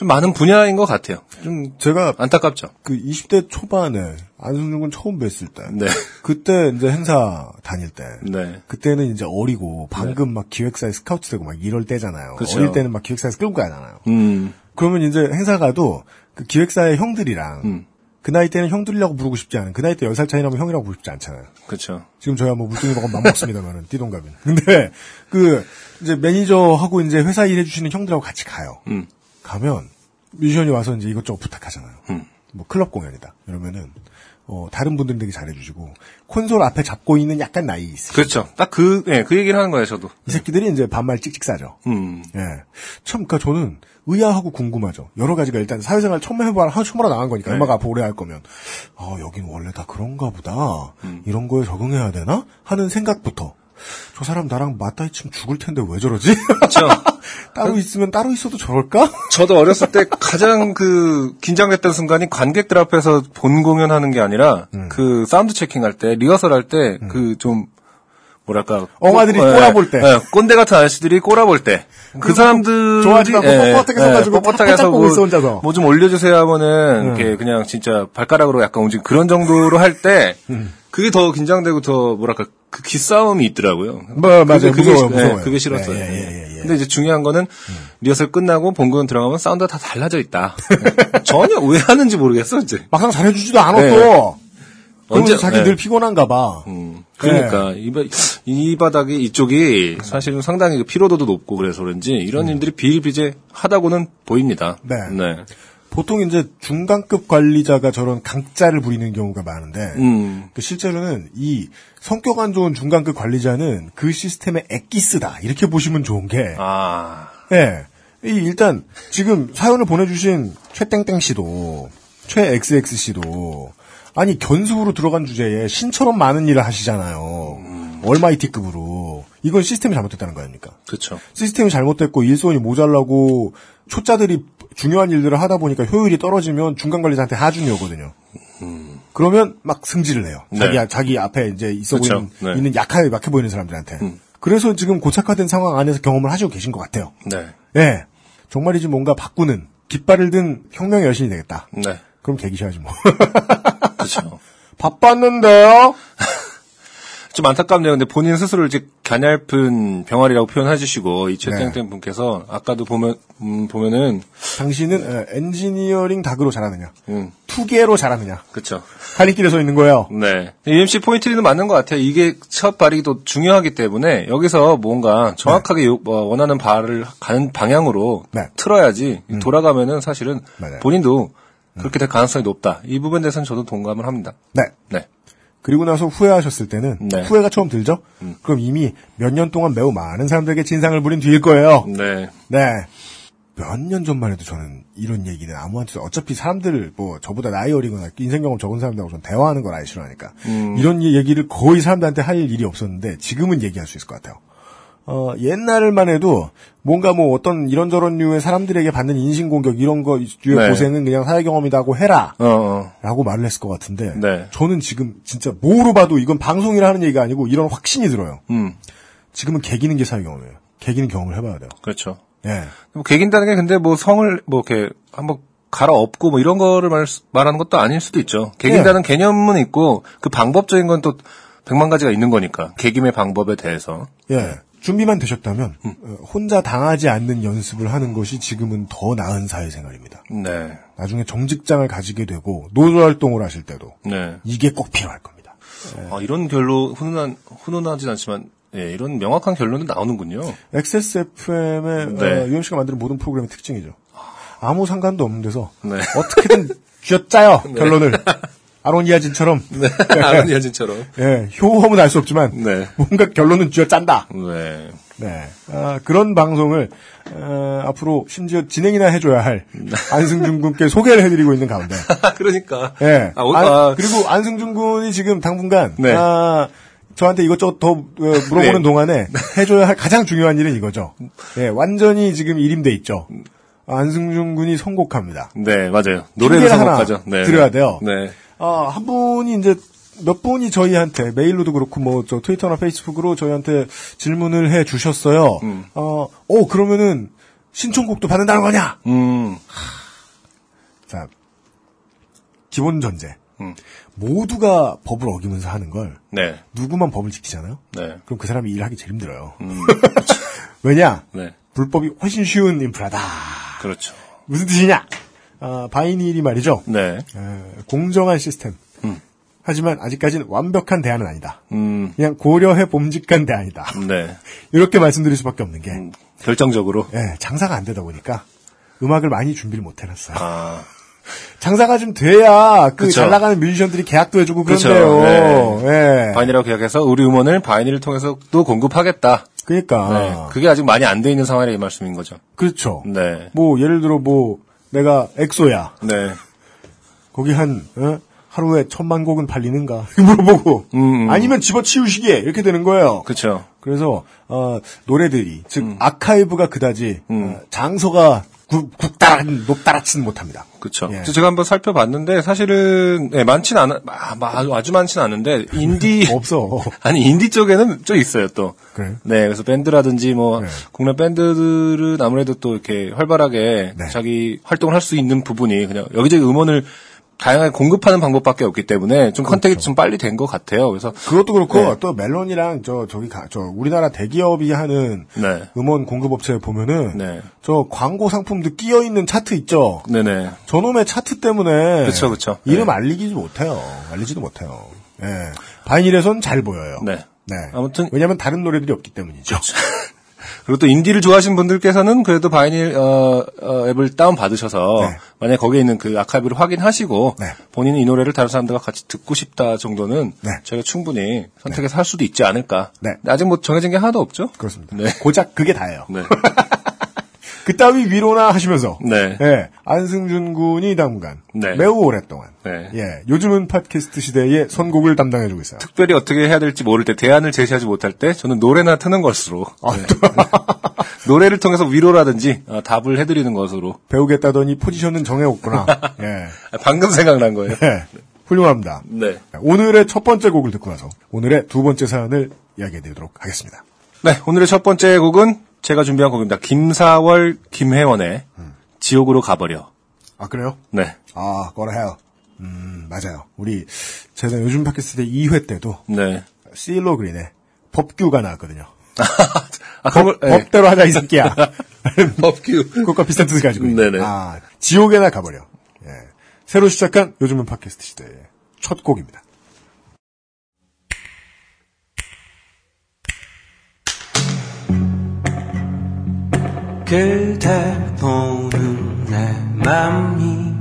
좀 많은 분야인 것 같아요. 좀 제가 안타깝죠. 그 20대 초반에 안승준 군 처음 뵀을 때. 네. 그때 이제 행사 다닐 때. 네. 그때는 이제 어리고 방금 막 기획사에 스카우트 되고 막 이럴 때잖아요. 그쵸. 어릴 때는 막 기획사에서 끌고 가잖아요. 음, 그러면 이제 행사 가도 그 기획사의 형들이랑 음. 그 나이 때는 형들이라고 부르고 싶지 않은 그 나이 때 10살 차이 나면 형이라고 부르고 싶지 않잖아요. 그렇죠. 지금 저야 뭐 물뚱이 먹으면 맘먹습니다만은 띠동갑은. 근데 그 이제 매니저하고 이제 회사 일해 주시는 형들하고 같이 가요. 음. 가면 뮤지션이 와서 이제 이것저것 부탁하잖아요. 음. 뭐 클럽 공연이다. 이러면은 어 다른 분들은 되게 잘해주시고 콘솔 앞에 잡고 있는 약간 나이 있어. 그렇죠. 딱 그, 예, 그 얘기를 하는 거예요, 저도. 이 새끼들이 이제 반말 찍찍 싸죠. 음, 예. 참, 그니까 저는 의아하고 궁금하죠. 여러 가지가 일단 사회생활 처음 해봐, 하 처음으로 나간 거니까. 네. 음악 앞으로 오래 할 거면. 아, 여긴 원래 다 그런가 보다. 음. 이런 거에 적응해야 되나? 하는 생각부터. 저 사람 나랑 맞다 이치면 죽을 텐데 왜 저러지? 그렇죠. 따로 있으면 따로 있어도 저럴까? 저도 어렸을 때 가장 그 긴장됐던 순간이 관객들 앞에서 본 공연하는 게 아니라 음. 그 사운드 체킹 할 때, 리허설 할 때 그좀 뭐랄까 엉아들이 예, 꼬라볼 때. 예, 꼰대 같은 아저씨들이 꼬라볼 때. 그 사람들 좋아하지도 않고 뻣뻣하게 서가지고 뻣뻣하게 해서. 뭐좀 올려주세요 하면은 이렇게 그냥 진짜 발가락으로 약간 움직 그런 정도로 할때 음. 그게 더 긴장되고 더 뭐랄까 그 기싸움이 있더라고요. 뭐, 맞아요. 그게, 무서워요, 그게, 무서워요. 그게 싫었어요. 예, 예, 예, 예. 근데 이제 중요한 거는 리허설 끝나고 본공연 들어가면 사운드가 다 달라져 있다. 전혀 왜 하는지 모르겠어 이제. 막상 잘해주지도 않아, 네. 언제- 자기 네. 늘 피곤한가 봐. 음, 그러니까 이, 바, 이 바닥이 이쪽이 사실은 상당히 그 피로도도 높고 그래서 그런지 이런 일들이 비일비재하다고는 보입니다. 네. 네. 보통 이제 중간급 관리자가 저런 강짜를 부리는 경우가 많은데, 음. 그 실제로는 이 성격 안 좋은 중간급 관리자는 그 시스템의 엑기스다. 이렇게 보시면 좋은 게, 아. 예. 이 일단 지금 사연을 보내주신 최땡땡 씨도, 최XX 씨도, 아니 견습으로 들어간 주제에 신처럼 많은 일을 하시잖아요. 얼마이티급으로. 이건 시스템이 잘못됐다는 거 아닙니까? 그렇죠. 시스템이 잘못됐고 일손이 모자라고 초짜들이 중요한 일들을 하다 보니까 효율이 떨어지면 중간 관리자한테 하준이 오거든요. 그러면 막 승질을 내요. 자기 네. 자기 앞에 이제 있어 그쵸. 보이는 네. 있는 약하게 약해 보이는 사람들한테. 그래서 지금 고착화된 상황 안에서 경험을 하시고 계신 것 같아요. 네. 예. 정말이지 뭔가 바꾸는 깃발을 든 혁명의 여신이 되겠다. 네. 그럼 계기셔야지 뭐. 그렇죠. 바빴는데요. 좀 안타깝네요. 근데 본인 스스로 이제 가냘픈 병아리라고 표현해 주시고 네. 이 최땡땡 분께서 아까도 보면 음, 보면은 당신은 에, 엔지니어링 닭으로 잘하느냐, 음, 투개로 잘하느냐, 그렇죠. 할리길에 서 있는 거예요. 네. UMC 포인트는 맞는 것 같아요. 이게 첫 발이 또 중요하기 때문에 여기서 뭔가 정확하게 요- 뭐 원하는 발을 가는 방향으로 네. 틀어야지 돌아가면은 사실은 맞아요. 본인도 그렇게 될 가능성이 높다. 이 부분에 대해서는 저도 동감을 합니다. 네. 네. 그리고 나서 후회하셨을 때는 네. 음. 후회가 처음 들죠. 그럼 이미 몇 년 동안 매우 많은 사람들에게 진상을 부린 뒤일 거예요. 네. 네. 몇 년 전만 해도 저는 이런 얘기는 아무한테도 어차피 사람들 뭐 저보다 나이 어리거나 인생 경험 적은 사람들하고 좀 대화하는 걸 아예 싫어하니까 음. 이런 얘기를 거의 사람들한테 할 일이 없었는데 지금은 얘기할 수 있을 것 같아요. 어, 옛날만 해도 뭔가 뭐 어떤 이런저런 류의 사람들에게 받는 인신공격 이런 거 류의 네. 고생은 그냥 사회 경험이다고 해라. 어, 어. 라고 말을 했을 것 같은데 네. 저는 지금 진짜 뭐로 봐도 이건 방송이라 하는 얘기가 아니고 이런 확신이 들어요. 음, 지금은 개기는 게 사회 경험이에요. 개기는 경험을 해봐야 돼요. 그렇죠. 예. 뭐 개긴다는 게 근데 뭐 성을 뭐 이렇게 한번 갈아엎고 뭐 이런 거를 말, 말하는 것도 아닐 수도 있죠. 개긴다는 개념은 있고 그 방법적인 건 또 백만 가지가 있는 거니까 개김의 방법에 대해서 예. 준비만 되셨다면 음. 어, 혼자 당하지 않는 연습을 하는 것이 지금은 더 나은 사회생활입니다. 네, 나중에 정직장을 가지게 되고 노조 활동을 하실 때도 네. 이게 꼭 필요할 겁니다. 아, 이런 결론 훈훈한 훈훈하진 않지만 예, 이런 명확한 결론도 나오는군요. XSFM의 네. 유엠 씨가 만드는 모든 프로그램의 특징이죠. 아무 상관도 없는 데서 네. 어떻게든 쥐어짜요 결론을 아로니아진처럼 네, 아는 여진처럼. 예, 효험은 알 수 없지만 네, 뭔가 결론은 쥐어 짠다. 네, 네. 아, 그런 방송을 어, 앞으로 심지어 진행이나 해줘야 할 안승준 군께 소개를 해드리고 있는 가운데. 그러니까. 예. 아, 오- 안- 아, 그리고 안승준 군이 지금 당분간 네. 아, 저한테 이것저것 더 어, 물어보는 네. 동안에 해줘야 할 가장 중요한 일은 이거죠. 예, 완전히 지금 일임돼 있죠. 안승준 군이 선곡합니다. 네, 맞아요. 노래를 선곡하죠. 네. 드려야 돼요. 네. 아, 한 분이 이제 몇 분이 저희한테 메일로도 그렇고 뭐 저 트위터나 페이스북으로 저희한테 질문을 해 주셨어요. 음. 어, 어 그러면은 신청곡도 받는다는 거냐? 음, 자, 기본 전제. 음. 모두가 법을 어기면서 하는 걸 네, 누구만 법을 지키잖아요. 네, 그럼 그 사람이 일하기 제일 힘들어요. 음, 왜냐? 네. 불법이 훨씬 쉬운 인프라다. 그렇죠. 무슨 뜻이냐? 아, 바이닐이 말이죠. 네, 에, 공정한 시스템. 음. 하지만 아직까지는 완벽한 대안은 아니다. 음, 그냥 고려해 봄직한 대안이다. 네. 이렇게 말씀드릴 수밖에 없는 게 음, 결정적으로. 예, 장사가 안 되다 보니까 음악을 많이 준비를 못 해놨어요. 아, 장사가 좀 돼야 그. 잘 나가는 뮤지션들이 계약도 해주고. 그런데요. 예. 바이닐하고 계약해서 우리 음원을 바이닐을 통해서 또 공급하겠다. 그러니까 네. 그게 아직 많이 안 돼 있는 상황이 이 말씀인 거죠. 그렇죠. 네. 뭐 예를 들어 뭐 내가 엑소야. 네. 거기 한 어? 하루에 천만 곡은 팔리는가 물어보고 음, 음. 아니면 집어치우시게 이렇게 되는 거예요. 그쵸. 그래서 어, 노래들이 즉 음. 아카이브가 그다지 어, 장소가 국, 국따라 높따라치는 못합니다. 그쵸. 예. 제가 한번 살펴봤는데, 사실은, 네, 많진 않아, 아, 마- 아주 많진 않은데, 인디, 없어. 아니, 인디 쪽에는 좀 있어요, 또. 그래요? 네, 그래서 밴드라든지 뭐, 네. 국내 밴드들은 아무래도 또 이렇게 활발하게 네. 자기 활동을 할 수 있는 부분이 그냥 여기저기 음원을 다양하게 공급하는 방법밖에 없기 때문에 좀 컨택이 좀 빨리 된 것 같아요. 그래서, 그것도 그렇고 네. 또 멜론이랑 저 저기 가, 저 우리나라 대기업이 하는 네. 음원 공급 업체 보면은 네. 저 광고 상품들 끼어 있는 차트 있죠. 네네. 저놈의 차트 때문에 그쵸, 그쵸. 이름 네. 알리지 못해요. 알리지도 못해요. 예. 바이닐에선 잘 보여요. 네. 네. 아무튼 왜냐하면 다른 노래들이 없기 때문이죠. 그 리고 또 인디를 좋아하시는 분들께서는 그래도 바이닐 어, 어, 앱을 다운 받으셔서 네. 만약 에 거기에 있는 그 아카이브를 확인하시고 네. 본인이 이 노래를 다른 사람들과 같이 듣고 싶다 정도는 네. 저희가 충분히 선택해서 할 수도 있지 않을까. 네. 아직 뭐 정해진 게 하나도 없죠. 그렇습니다. 네. 고작 그게 다예요. 네. 그따위 위로나 하시면서 네. 예, 안승준 군이 당분간 네. 매우 오랫동안 네. 예, 요즘은 팟캐스트 시대의 선곡을 담당해주고 있어요. 특별히 어떻게 해야 될지 모를 때 대안을 제시하지 못할 때 저는 노래나 트는 것으로 아, 네. 노래를 통해서 위로라든지 어, 답을 해드리는 것으로 배우겠다더니 포지션은 정해왔구나. 예. 아, 방금 생각난 거예요. 예. 훌륭합니다. 네. 오늘의 첫 번째 곡을 듣고 나서 오늘의 두 번째 사연을 이야기해드리도록 하겠습니다. 네, 오늘의 첫 번째 곡은 제가 준비한 곡입니다. 김사월, 김혜원의 지옥으로 가버려. 아 그래요? 네, 아, 꺼라 해요. 음, 맞아요. 우리 제가 요즘 팟캐스트 2회 때도 네. 실로 그린의 법규가 나왔거든요. 아, 법, 네. 법대로 하자 이 새끼야. 법규. 그것과 비슷한 뜻을 가지고. 네네. 아, 지옥에나 가버려. 예. 새로 시작한 요즘은 팟캐스트 시대의 첫 곡입니다. 그댈 보는 내 맘이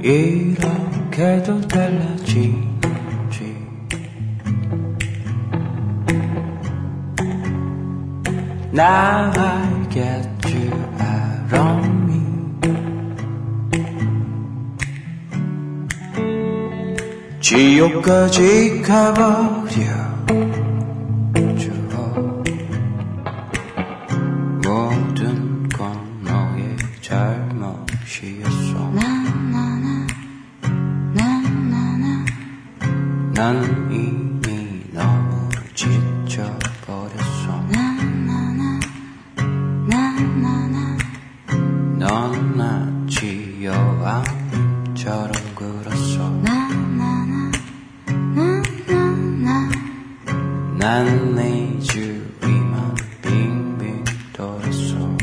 이렇게도 달라지는지 out of me 지옥까지 가버려 나는 이미 너무 지쳐버렸어. 넌나 지여왕처럼 굴었어. 나는 내 주위만 빙빙 돌았어.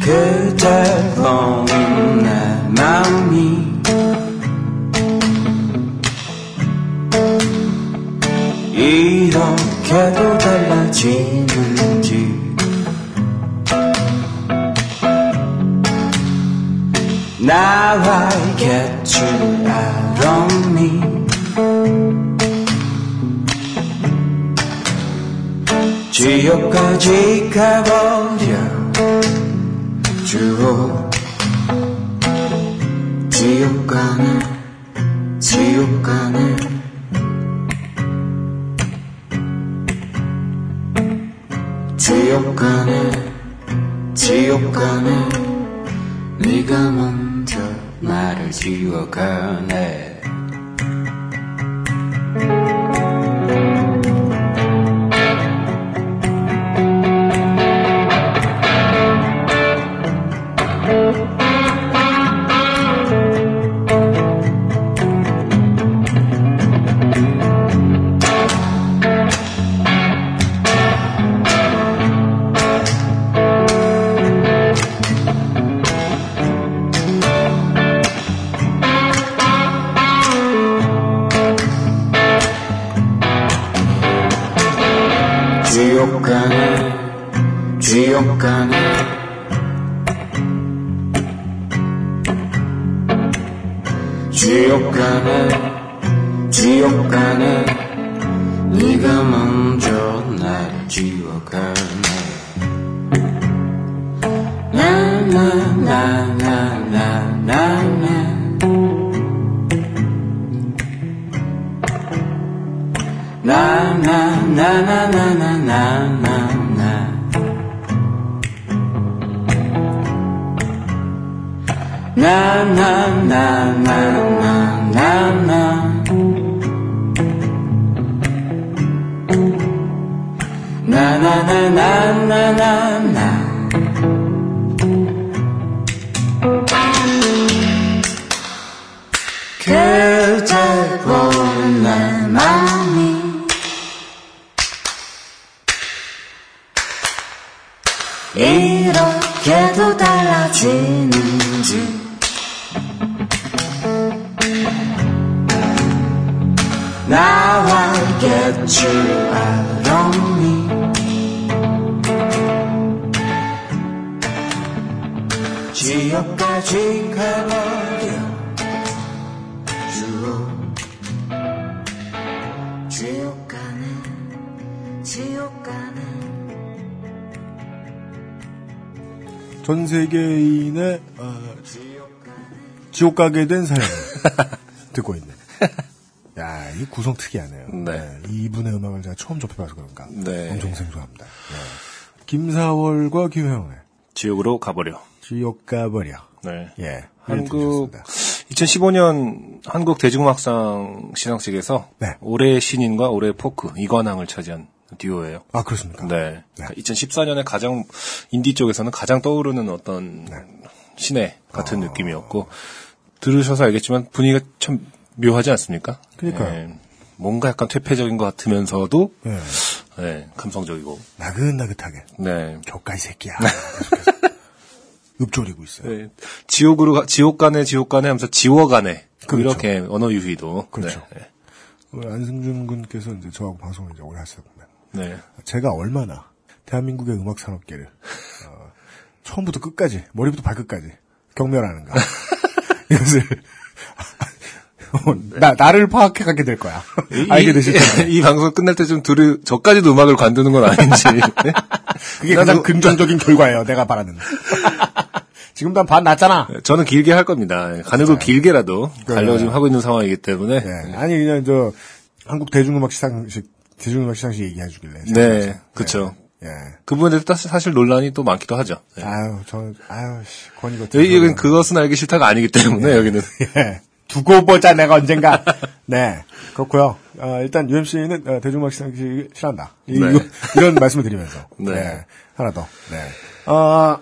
그댈 보내 마음이 이렇게도 달라지는지. 나와 알겠지 아론니 지옥까지 가버려. 주오 지옥 가네 지옥 가네 지옥 가네 지옥 가네 네가 먼저 나를 지워가네 가버려 주로 지옥 가네 지옥 가네 전 세계인의 어, 지옥 가게 된 사연 듣고 있는. 야, 이 구성 특이하네요. 네. 이분의 음악을 제가 처음 접해봐서 그런가. 네. 엄청 생소합니다. 네. 김사월과 김혜원의 지옥으로 가버려. 지옥 가버려. 네. 예. 한국 들으셨습니다. 2015년 한국 대중음악상 시상식에서 네. 올해의 신인과 올해의 포크 이관왕을 차지한 듀오예요. 아, 그렇습니까? 네. 네. 2014년에 가장 인디 쪽에서는 가장 떠오르는 어떤 네. 신의 같은 느낌이었고 들으셔서 알겠지만 분위기가 참 묘하지 않습니까? 그러니까요. 예, 뭔가 약간 퇴폐적인 것 같으면서도 예. 예, 감성적이고. 나긋나긋하게. 네. 격가이 새끼야. 읊조리고 있어요. 네. 지옥으로 가- 지옥 가네 지옥 가네 하면서 지워 가네 그렇죠. 이렇게 언어 유희도 그렇죠. 네. 오늘 안승준 군께서 이제 저하고 방송을 이제 오래 보면 네. 제가 얼마나 대한민국의 음악 산업계를 어, 처음부터 끝까지 머리부터 발끝까지 경멸하는가 이것을 어, 나 나를 파악해 가게 될 거야. 알게 되실 텐데. 이, 이 방송 끝날 때 좀 들으 저까지도 음악을 관두는 건 아닌지. 네? 그게 가장 긍정적인 결과예요. 내가 바라는. 지금도 한 반 났잖아. 저는 길게 할 겁니다. 가늘고 길게라도 그래. 가려고 지금 하고 있는 상황이기 때문에. 예. 아니 그냥 저 한국 대중음악 시상식 대중음악 시상식 얘기해 주길래. 네, 그쵸. 예. 그 부분에 대해서 사- 사실 논란이 또 많기도 하죠. 네. 아유, 저 아유 씨. 권이거 여기는 그것은 알기 싫다가 아니기 때문에 여기는. 예. 두고 보자 내가 언젠가. 네. 그렇고요. 어, 일단 UMC는 어, 대중음악 시상식 싫어한다. 이, 네. 런 말씀을 드리면서. 네. 네. 하나 더. 네. 어,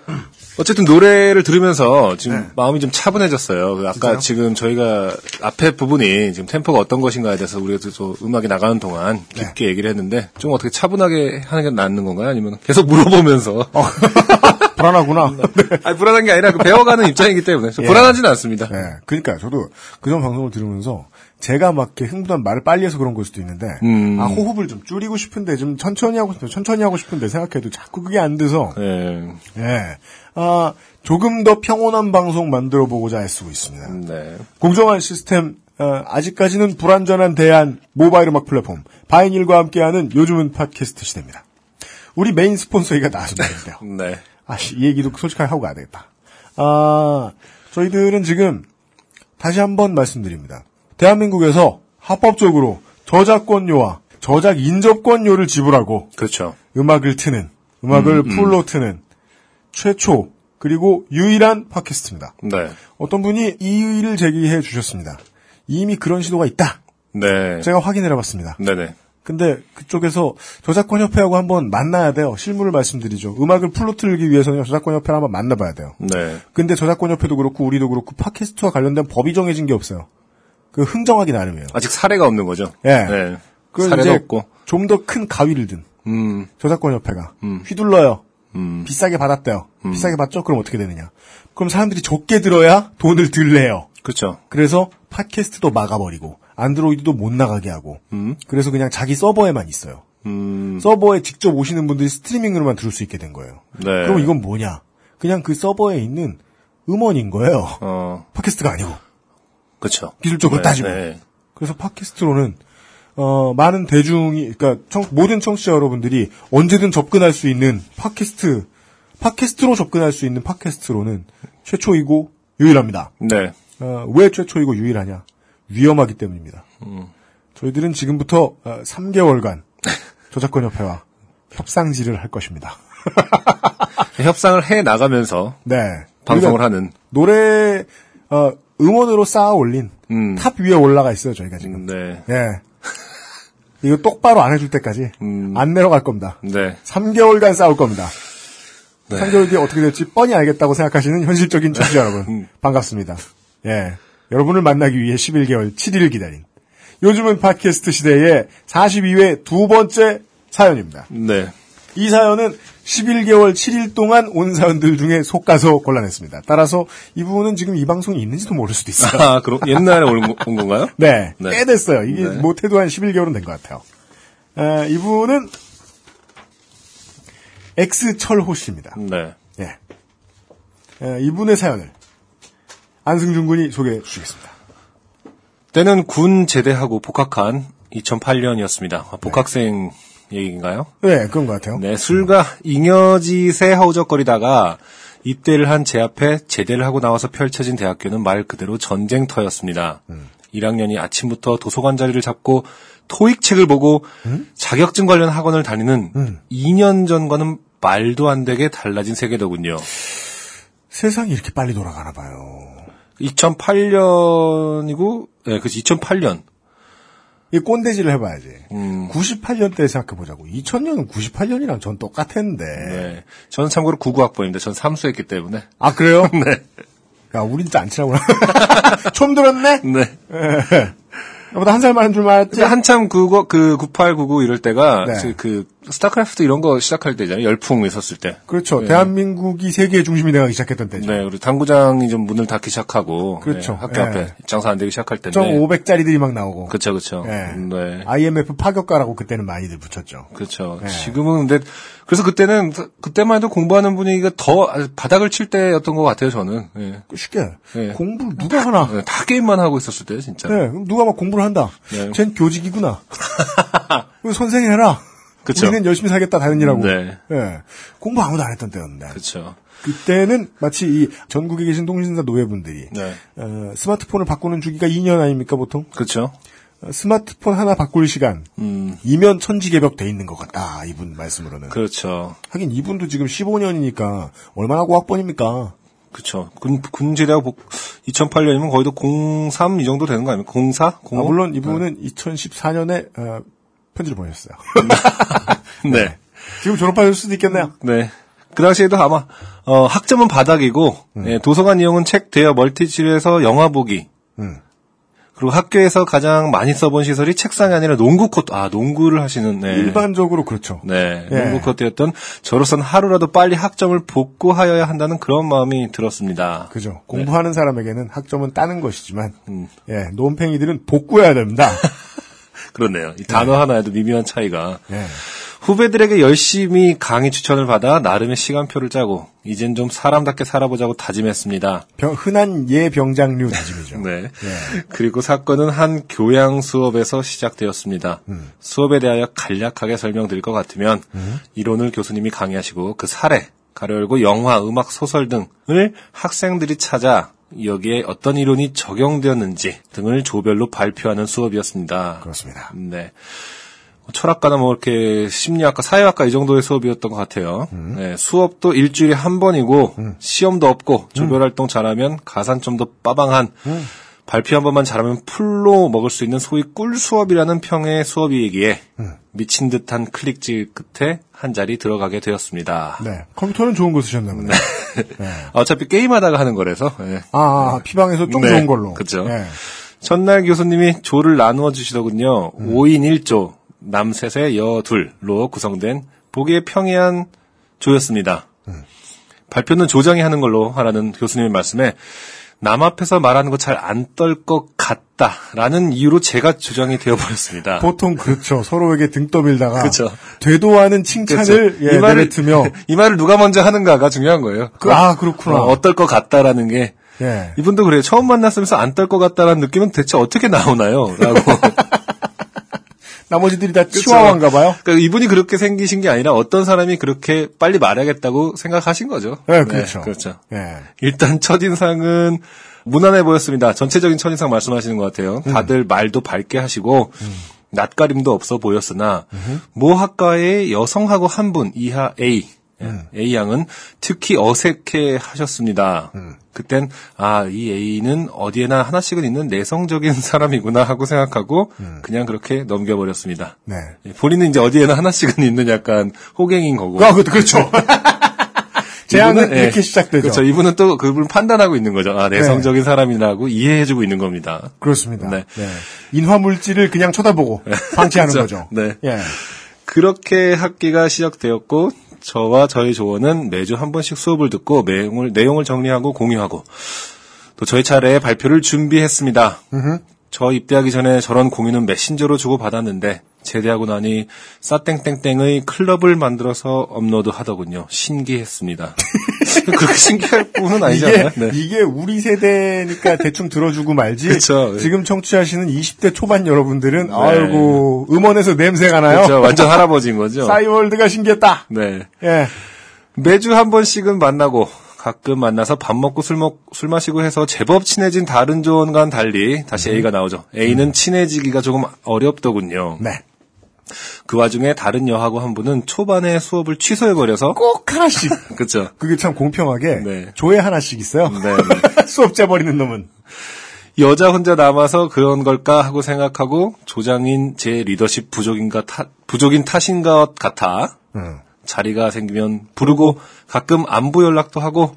어쨌든 노래를 들으면서 지금 네. 마음이 좀 차분해졌어요. 그 아까 진짜요? 지금 저희가 앞에 부분이 지금 템포가 어떤 것인가에 대해서 우리가 또 음악이 나가는 동안 네. 깊게 얘기를 했는데 좀 어떻게 차분하게 하는 게 낫는 건가요? 아니면 계속 물어보면서 불안하구나. 네. 아니, 불안한 게 아니라 그 배워가는 입장이기 때문에 좀 예. 불안하지는 않습니다. 네. 그러니까 저도 그전 방송을 들으면서 제가 막 이렇게 흥분한 말을 빨리 해서 그런 걸 수도 있는데 음. 아 호흡을 좀 줄이고 싶은데 좀 천천히 하고 싶은데 천천히 하고 싶은데 생각해도 자꾸 그게 안 돼서 예. 예. 아 조금 더 평온한 방송 만들어 보고자 애쓰고 있습니다. 네. 공정한 시스템 어, 아직까지는 불완전한 대안 모바일 음악 플랫폼 바이닐과 함께하는 요즘은 팟캐스트 시대입니다. 우리 메인 스폰서가 나와서 말인데요. 네. 아, 씨, 이 얘기도 솔직하게 하고 가야 되겠다. 아, 저희들은 지금 다시 한번 말씀드립니다. 대한민국에서 합법적으로 저작권료와 저작 인접권료를 지불하고 그렇죠. 음악을 트는, 음악을 풀로 트는 최초 그리고 유일한 팟캐스트입니다. 네. 어떤 분이 이의를 제기해 주셨습니다. 이미 그런 시도가 있다. 네. 제가 확인을 해봤습니다. 네네. 근데 그쪽에서 저작권 협회하고 한번 만나야 돼요. 실무를 말씀드리죠. 음악을 풀로 틀기 위해서는 저작권 협회를 한번 만나봐야 돼요. 네. 근데 저작권 협회도 그렇고 우리도 그렇고 팟캐스트와 관련된 법이 정해진 게 없어요. 그 흥정하기 나름이에요. 아직 사례가 없는 거죠. 예. 네. 사례도 없고. 좀 더 큰 가위를 든 음. 저작권 협회가 휘둘러요. 음. 비싸게 받았대요. 비싸게 받죠? 그럼 어떻게 되느냐? 그럼 사람들이 적게 들어야 돈을 들 내요. 그렇죠. 그래서 팟캐스트도 막아버리고 안드로이드도 못 나가게 하고 음. 그래서 그냥 자기 서버에만 있어요. 음. 서버에 직접 오시는 분들이 스트리밍으로만 들을 수 있게 된 거예요. 네. 그럼 이건 뭐냐? 그냥 그 서버에 있는 음원인 거예요. 어. 팟캐스트가 아니고. 그렇죠. 기술적으로 네, 따지면. 네. 그래서 팟캐스트로는 어, 많은 대중이 그러니까 청- 모든 청취자 여러분들이 언제든 접근할 수 있는 팟캐스트 팟캐스트로 접근할 수 있는 팟캐스트로는 최초이고 유일합니다. 네. 어, 왜 최초이고 유일하냐? 위험하기 때문입니다. 저희들은 지금부터 어, 3개월간 저작권협회와 협상질을 할 것입니다. 협상을 해 나가면서 네. 방송을 하는. 노래 어, 음원으로 쌓아 올린 음. 탑 위에 올라가 있어요 저희가 지금. 네. 예. 이거 똑바로 안 해줄 때까지 음. 안 내려갈 겁니다. 네. 3개월간 싸울 겁니다. 네. 3개월 뒤에 어떻게 될지 뻔히 알겠다고 생각하시는 현실적인 청취자 여러분 음. 반갑습니다. 예. 여러분을 만나기 위해 11개월 7일을 기다린 요즘은 팟캐스트 시대의 42회 두 번째 사연입니다. 네. 이 사연은 11개월 7일 동안 온 사연들 중에 속가서 골라냈습니다. 따라서 이 부분은 지금 이 방송이 있는지도 모를 수도 있어요. 아, 그럼 옛날에 온, 거- 온 건가요? 네, 네. 꽤 됐어요. 이게 네. 못해도 한 11개월은 된 것 같아요. 에, 이분은 X철호 씨입니다. 네. 예. 에, 이분의 사연을 안승준 군이 소개해 주시겠습니다. 때는 군 제대하고 복학한 2008년이었습니다. 복학생 얘기인가요? 네, 그런 것 같아요. 네, 술과 잉여짓에 허우적거리다가 입대를 한 제 앞에 제대를 하고 나와서 펼쳐진 대학교는 말 그대로 전쟁터였습니다. 1학년이 아침부터 도서관 자리를 잡고 토익 책을 보고 자격증 관련 학원을 다니는 2년 전과는 말도 안 되게 달라진 세계더군요. 세상이 이렇게 빨리 돌아가나 봐요. 2008년이고, 네, 그치, 2008년. 이 꼰대질을 해봐야지. 음. 98년 때 생각해보자고. 2000년은 98년이랑 전 똑같았는데. 네. 저는 참고로 99학번인데 전 삼수했기 때문에. 아, 그래요? 네. 야, 우린 진짜 안 친하구나. 처음 들었네? 네. 나보다 한 살 많은 줄 알았지? 한참 그거 그 98, 99 이럴 때가 네. 그, 그 스타크래프트 이런 거 시작할 때잖아요. 열풍 있었을 때. 그렇죠. 네. 대한민국이 세계의 중심이 되기 시작했던 때죠. 네, 그리고 당구장이 좀 문을 닫기 시작하고 그렇죠. 네, 학교 네. 앞에 장사 안 되기 시작할 때인데. 1.500짜리들이 막 나오고. 그렇죠, 그렇죠. 네. 네. IMF 파격가라고 그때는 많이들 붙였죠. 그렇죠. 네. 지금은 근데 그래서 그때는 그때만 해도 공부하는 분위기가 더 바닥을 칠 때였던 것 같아요. 저는. 네. 쉽게. 네. 공부를 누가 하나. 네, 다 게임만 하고 있었을 때 진짜. 네, 누가 막 공부를 한다. 네. 쟨 교직이구나. 그 선생이 해라. 그쵸. 우리는 열심히 살겠다 다른 일하고. 네. 예. 공부 아무도 안 했던 때였는데. 그렇죠. 그때는 마치 이 전국에 계신 통신사 노예분들이 네. 어, 스마트폰을 바꾸는 주기가 2년 아닙니까 보통? 그렇죠. 어, 스마트폰 하나 바꿀 시간 음, 이면 천지개벽 돼 있는 것 같다 이분 말씀으로는. 그렇죠. 하긴 이분도 지금 15년이니까 얼마나 고학번입니까? 그렇죠. 군, 군지대학 2008년이면 거의 도03 이 정도 되는 거 아닙니까? 04? 05? 아, 물론 이분은 2014년에 어, 편지를 보내셨어요. 네. 지금 졸업하실 수도 있겠네요. 네. 그 당시에도 아마 어, 학점은 바닥이고 예, 도서관 이용은 책 대여 멀티집에서 영화 보기 음. 그리고 학교에서 가장 많이 써본 시설이 책상이 아니라 농구 코트 아 농구를 하시는 네. 일반적으로 그렇죠. 네, 예. 농구 코트였던 저로선 하루라도 빨리 학점을 복구하여야 한다는 그런 마음이 들었습니다. 그죠. 공부하는 사람에게는 학점은 따는 것이지만, 음. 예, 논팽이들은 복구해야 됩니다. 그렇네요. 이 단어 하나에도 미묘한 차이가. 예. 후배들에게 열심히 강의 추천을 받아 나름의 시간표를 짜고 이젠 좀 사람답게 살아보자고 다짐했습니다. 병- 흔한 예병장류 다짐이죠. 네. 예. 그리고 사건은 한 교양 수업에서 시작되었습니다. 수업에 대하여 간략하게 설명드릴 것 같으면 이론을 교수님이 강의하시고 그 사례, 가로 열고 영화, 음악, 소설 등을 학생들이 찾아 여기에 어떤 이론이 적용되었는지 등을 조별로 발표하는 수업이었습니다. 그렇습니다. 네. 철학과나 뭐 이렇게 심리학과, 사회학과 이 정도의 수업이었던 것 같아요. 네, 수업도 일주일에 한 번이고 시험도 없고 조별 활동 잘하면 가산점도 빠방한 발표 한 번만 잘하면 풀로 먹을 수 있는 소위 꿀 수업이라는 평의 수업이기에 미친 듯한 클릭질 끝에 한 자리 들어가게 되었습니다. 네. 컴퓨터는 좋은 거 쓰셨나 보네. 네. 어차피 게임하다가 하는 거라서. 예. 아, 아, 피방에서 좀 네, 좋은 걸로. 그쵸. 예. 첫날 교수님이 조를 나누어 주시더군요. 5인 1조, 남 셋에 여 둘로 구성된 보기에 평이한 조였습니다. 발표는 조장이 하는 걸로 하라는 교수님의 말씀에 남 앞에서 말하는 거 잘 안 떨 것 같다라는 이유로 제가 조장이 되어버렸습니다. 보통 그렇죠. 서로에게 등 떠밀다가 그쵸. 되도 않은 칭찬을 그렇죠. 예, 내뱉으며 이 말을 누가 먼저 하는가가 중요한 거예요. 그, 아 그렇구나. 어, 떨 것 같다라는 게 예. 이분도 그래요. 처음 만났으면서 안 떨 것 같다라는 느낌은 대체 어떻게 나오나요? 라고. 나머지들이 다 치와와인가 봐요. 그러니까 이분이 그렇게 생기신 게 아니라 어떤 사람이 그렇게 빨리 말하겠다고 생각하신 거죠. 네, 그렇죠. 그렇죠. 예. 일단 첫인상은 무난해 보였습니다. 전체적인 첫인상 말씀하시는 것 같아요. 음. 다들 말도 밝게 하시고 낯가림도 없어 보였으나 모 학과의 여성하고 한 분 이하 A 음. A 양은 특히 어색해 하셨습니다. 음. 그땐 아 이 A는 어디에나 하나씩은 있는 내성적인 사람이구나 하고 생각하고 음. 그냥 그렇게 넘겨버렸습니다. 네. 예, 본인은 이제 어디에나 하나씩은 있는 약간 호갱인 거고. 아, 그, 그렇죠. 제안은 이분은, 예, 이렇게 시작되죠. 그렇죠. 이분은 또 그분 판단하고 있는 거죠. 아, 내성적인 사람이라고 이해해주고 있는 겁니다. 그렇습니다. 네. 네. 인화 물질을 그냥 쳐다보고 방치하는 그렇죠. 거죠. 네. 예. 그렇게 학기가 시작되었고, 저와 저희 조원은 매주 한 번씩 수업을 듣고 내용을, 내용을 정리하고 공유하고, 또 저희 차례에 발표를 준비했습니다. 저 입대하기 전에 저런 공유는 메신저로 주고받았는데, 제대하고 나니 싸땡땡땡의 클럽을 만들어서 업로드 하더군요. 신기했습니다. 그렇게 신기할 뿐은 아니잖아요. 이게, 네. 이게 우리 세대니까 대충 들어주고 말지. 그쵸. 지금 청취하시는 20대 초반 여러분들은, 네. 아이고, 음원에서 냄새가 나요. 그렇죠. 완전 할아버지인 거죠. 싸이월드가 신기했다. 네. 예. 매주 한 번씩은 만나고 가끔 만나서 밥 먹고 술 먹, 술 마시고 해서 제법 친해진 다른 조원과는 달리 다시 A가 나오죠. A는 친해지기가 조금 어렵더군요. 네. 그 와중에 다른 여하고 한 분은 초반에 수업을 취소해버려서 꼭 하나씩. 그쵸. 그게 참 공평하게 네. 조에 하나씩 있어요. 네, 네. 수업 재버리는 놈은. 여자 혼자 남아서 그런 걸까 하고 생각하고 조장인 제 리더십 부족인가 탓, 부족인 탓인 것 같아 음. 자리가 생기면 부르고 가끔 안부 연락도 하고.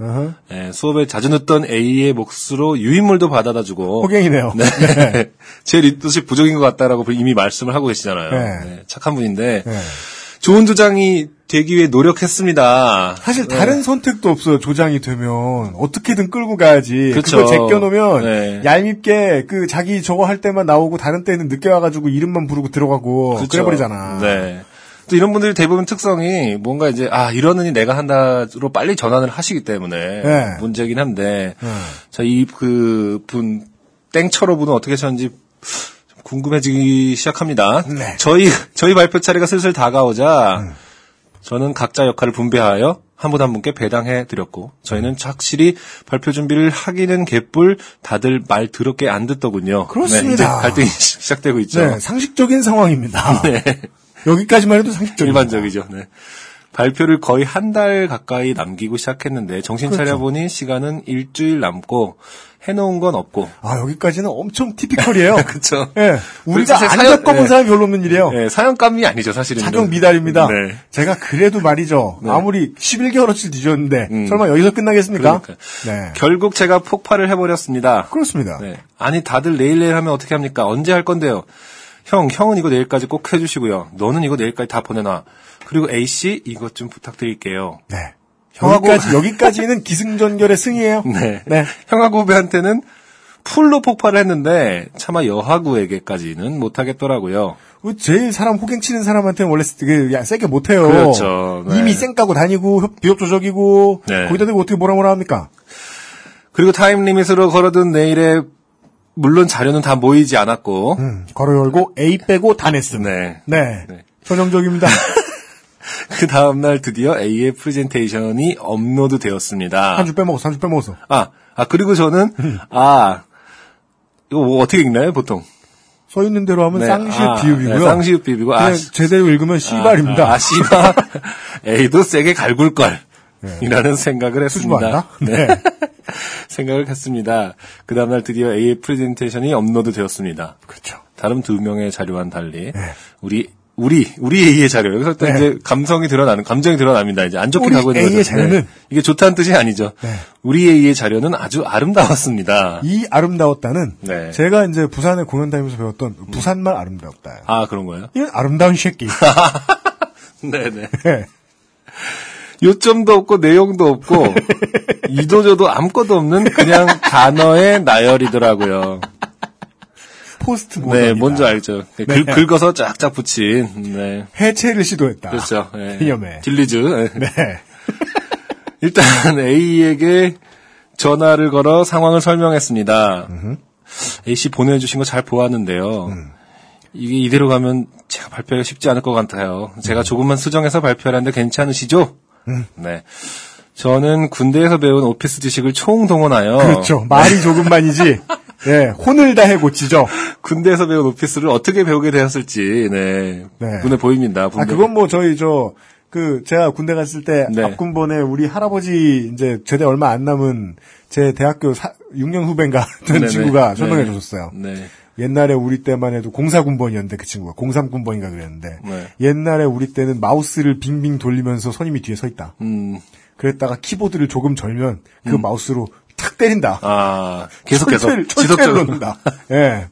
예, 수업에 자주 늦던 A의 몫으로 유인물도 받아다 주고 호갱이네요. 네. 제 리더십 부족인 것 같다라고 이미 말씀을 하고 계시잖아요. 네. 네, 착한 분인데 네. 좋은 조장이 되기 위해 노력했습니다. 사실 네. 다른 선택도 없어요. 조장이 되면 어떻게든 끌고 가야지. 그쵸. 그거 제껴놓으면 네. 얄밉게 그 자기 저거 할 때만 나오고 다른 때는 늦게 와가지고 이름만 부르고 들어가고 그쵸. 그래버리잖아. 네. 또 이런 분들이 대부분 특성이 뭔가 이제 아 이러느니 내가 한다로 빨리 전환을 하시기 때문에 네. 문제긴 한데 네. 자이 그 분 땡처로 분은 어떻게 하셨는지 좀 궁금해지기 시작합니다. 네. 저희 저희 발표 차례가 슬슬 다가오자 저는 각자 역할을 분배하여 한분한 분께 배당해 드렸고 저희는 확실히 발표 준비를 하기는 개뿔 다들 말 더럽게 안 듣더군요. 그렇습니다. 네, 갈등이 시- 시작되고 있죠. 네, 상식적인 상황입니다. 네. 여기까지만 해도 상식적인 일반적이죠. 네. 발표를 거의 한 달 가까이 남기고 시작했는데 정신 차려 그렇죠. 보니 시간은 일주일 남고 해놓은 건 없고. 아, 여기까지는 엄청 티피컬이에요. 그렇죠. 예. 우리가 사실 안 사연- 겪어본 네. 사람이 별로 없는 일이에요. 네, 사연감이 아니죠, 사실은. 착용 미달입니다. 네. 제가 그래도 말이죠. 아무리 11개월어치 뒤졌는데 음. 설마 여기서 끝나겠습니까? 그러니까. 네. 결국 제가 폭발을 해버렸습니다. 그렇습니다. 네. 아니 다들 내일 내일 하면 어떻게 합니까? 언제 할 건데요? 형, 형은 이거 내일까지 꼭 해주시고요. 너는 이거 내일까지 다 보내놔. 그리고 A 씨 이것 좀 부탁드릴게요. 네. 형하고- 여기까지 여기까지는 기승전결의 승이에요. 네. 네. 형하고 후배한테는 full로 폭발을 했는데 차마 여학우에게까지는 못하겠더라고요. 그 제일 사람 호갱 치는 사람한테는 원래 야, 세게 못해요. 그렇죠. 네. 이미 쌩 까고 다니고 협- 비협 조적이고 네. 거기다 대고 어떻게 뭐라 뭐라 합니까? 그리고 time limit으로 걸어둔 내일에 물론 자료는 다 모이지 않았고 음, 걸어 열고 A 빼고 다 냈음. 네. 네. 네. 전형적입니다. 그 다음날 드디어 A의 프레젠테이션이 업로드 되었습니다. 한 주 빼먹었어, 한 주 빼먹었어. 아, 아, 그리고 저는, 아, 이거 뭐 어떻게 읽나요, 보통? 서 있는 대로 하면 네, 쌍시읒 아, 비읍이고요. 네, 쌍시읒 비읍이고, 아, 제대로 읽으면 씨발입니다. 아, 아, 씨발. A도 세게 갈굴 걸. 이라는 생각을 했습니다. 네. 생각을 했습니다. 그 다음날 드디어 A의 프레젠테이션이 업로드 되었습니다. 그렇죠. 다른 두 명의 자료와는 달리, 우리, 우리, 우리 A의 자료. 여기서 또 네. 이제 감성이 드러나는, 감정이 드러납니다. 이제 안 좋게 가고 있는 A의 거죠. 네. 자료는? 이게 좋다는 뜻이 아니죠. 네. 우리 A의 자료는 아주 아름다웠습니다. 이 아름다웠다는 네. 제가 이제 부산에 공연 다니면서 배웠던 부산말 아름다웠다. 아, 그런 거예요? 이건 아름다운 새끼. 네네. 네. 요점도 없고 내용도 없고 이도저도 아무것도 없는 그냥 단어의 나열이더라고요. 포스트 모던. 네, 뭔지 알죠. 긁, 네. 긁어서 쫙쫙 붙인. 네. 해체를 시도했다. 그렇죠. 네. 기념해. 들뢰즈. 네. 네. 일단 A에게 전화를 걸어 상황을 설명했습니다. A 씨 보내주신 거 잘 보았는데요. 음. 이게 이대로 가면 제가 발표하기가 쉽지 않을 것 같아요. 음. 제가 조금만 수정해서 발표하는데 괜찮으시죠? 네. 저는 군대에서 배운 오피스 지식을 총동원하여 그렇죠. 말이 조금만이지. 예, 혼을 다해 고치죠. 군대에서 배운 오피스를 어떻게 배우게 되었을지 네, 네. 눈에 보입니다. 아, 분명히. 그건 뭐 저희 저, 그, 제가 군대 갔을 때 네. 앞군번에 우리 할아버지 이제 제대 얼마 안 남은 제 대학교 사, 6년 후배인가 된 네네. 친구가 설명해 네. 줬었어요. 네. 옛날에 우리 때만 해도 공사군번이었는데 그 친구가 공삼군번인가 그랬는데 네. 옛날에 우리 때는 마우스를 빙빙 돌리면서 선임이 뒤에 서 있다. 음, 그랬다가 키보드를 조금 절면 그 마우스로 탁 때린다. 아, 계속해서 지속적으로. 놓는다. 예.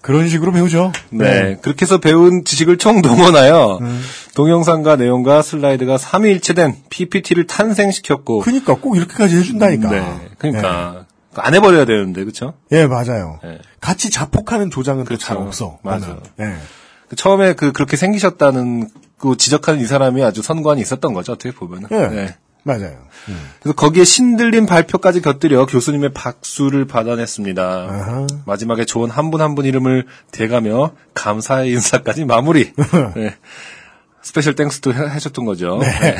그런 식으로 배우죠. 네. 그렇게 해서 배운 지식을 총 동원하여 음. 동영상과 내용과 슬라이드가 삼위일체된 PPT를 탄생시켰고. 그니까 꼭 이렇게까지 해준다니까. 네. 그러니까 안 해버려야 되는데, 그렇죠? 예, 맞아요. 네. 같이 자폭하는 조장은 또 그렇죠. 잘 없어. 맞아요. 나는. 예. 처음에 그 그렇게 생기셨다는 그 지적하는 이 사람이 아주 선관이 있었던 거죠, 어떻게 보면은. 예. 네. 맞아요. 음. 그래서 거기에 신들린 발표까지 곁들여 교수님의 박수를 받아냈습니다. 아하. 마지막에 좋은 한 분 한 분 이름을 대가며 감사의 인사까지 마무리. 네. special thanks도 해- 해줬던 거죠. 네.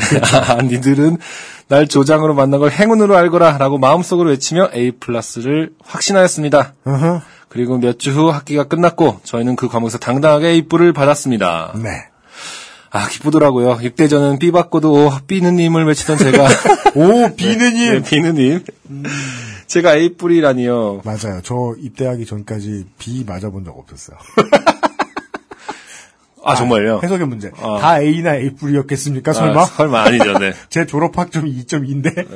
아, 니들은 날 조장으로 만난 걸 행운으로 알거라 라고 마음속으로 외치며 A 플러스를 확신하였습니다. 그리고 몇 주 후 학기가 끝났고 저희는 그 과목에서 당당하게 A뿔을 받았습니다. 네. 아 기쁘더라고요. 입대전은 B 받고도 오 B느님을 외치던 제가 오, 비느님! 네, 비느님. 제가 A뿔이라니요. 맞아요. 저 입대하기 전까지 B 맞아본 적 없었어요. 아 정말요? 해석의 문제. 아. 다 A나 A 뿌리였겠습니까? 설마? 아, 설마 아니죠. 네. 제 졸업 학점이 2.2인데.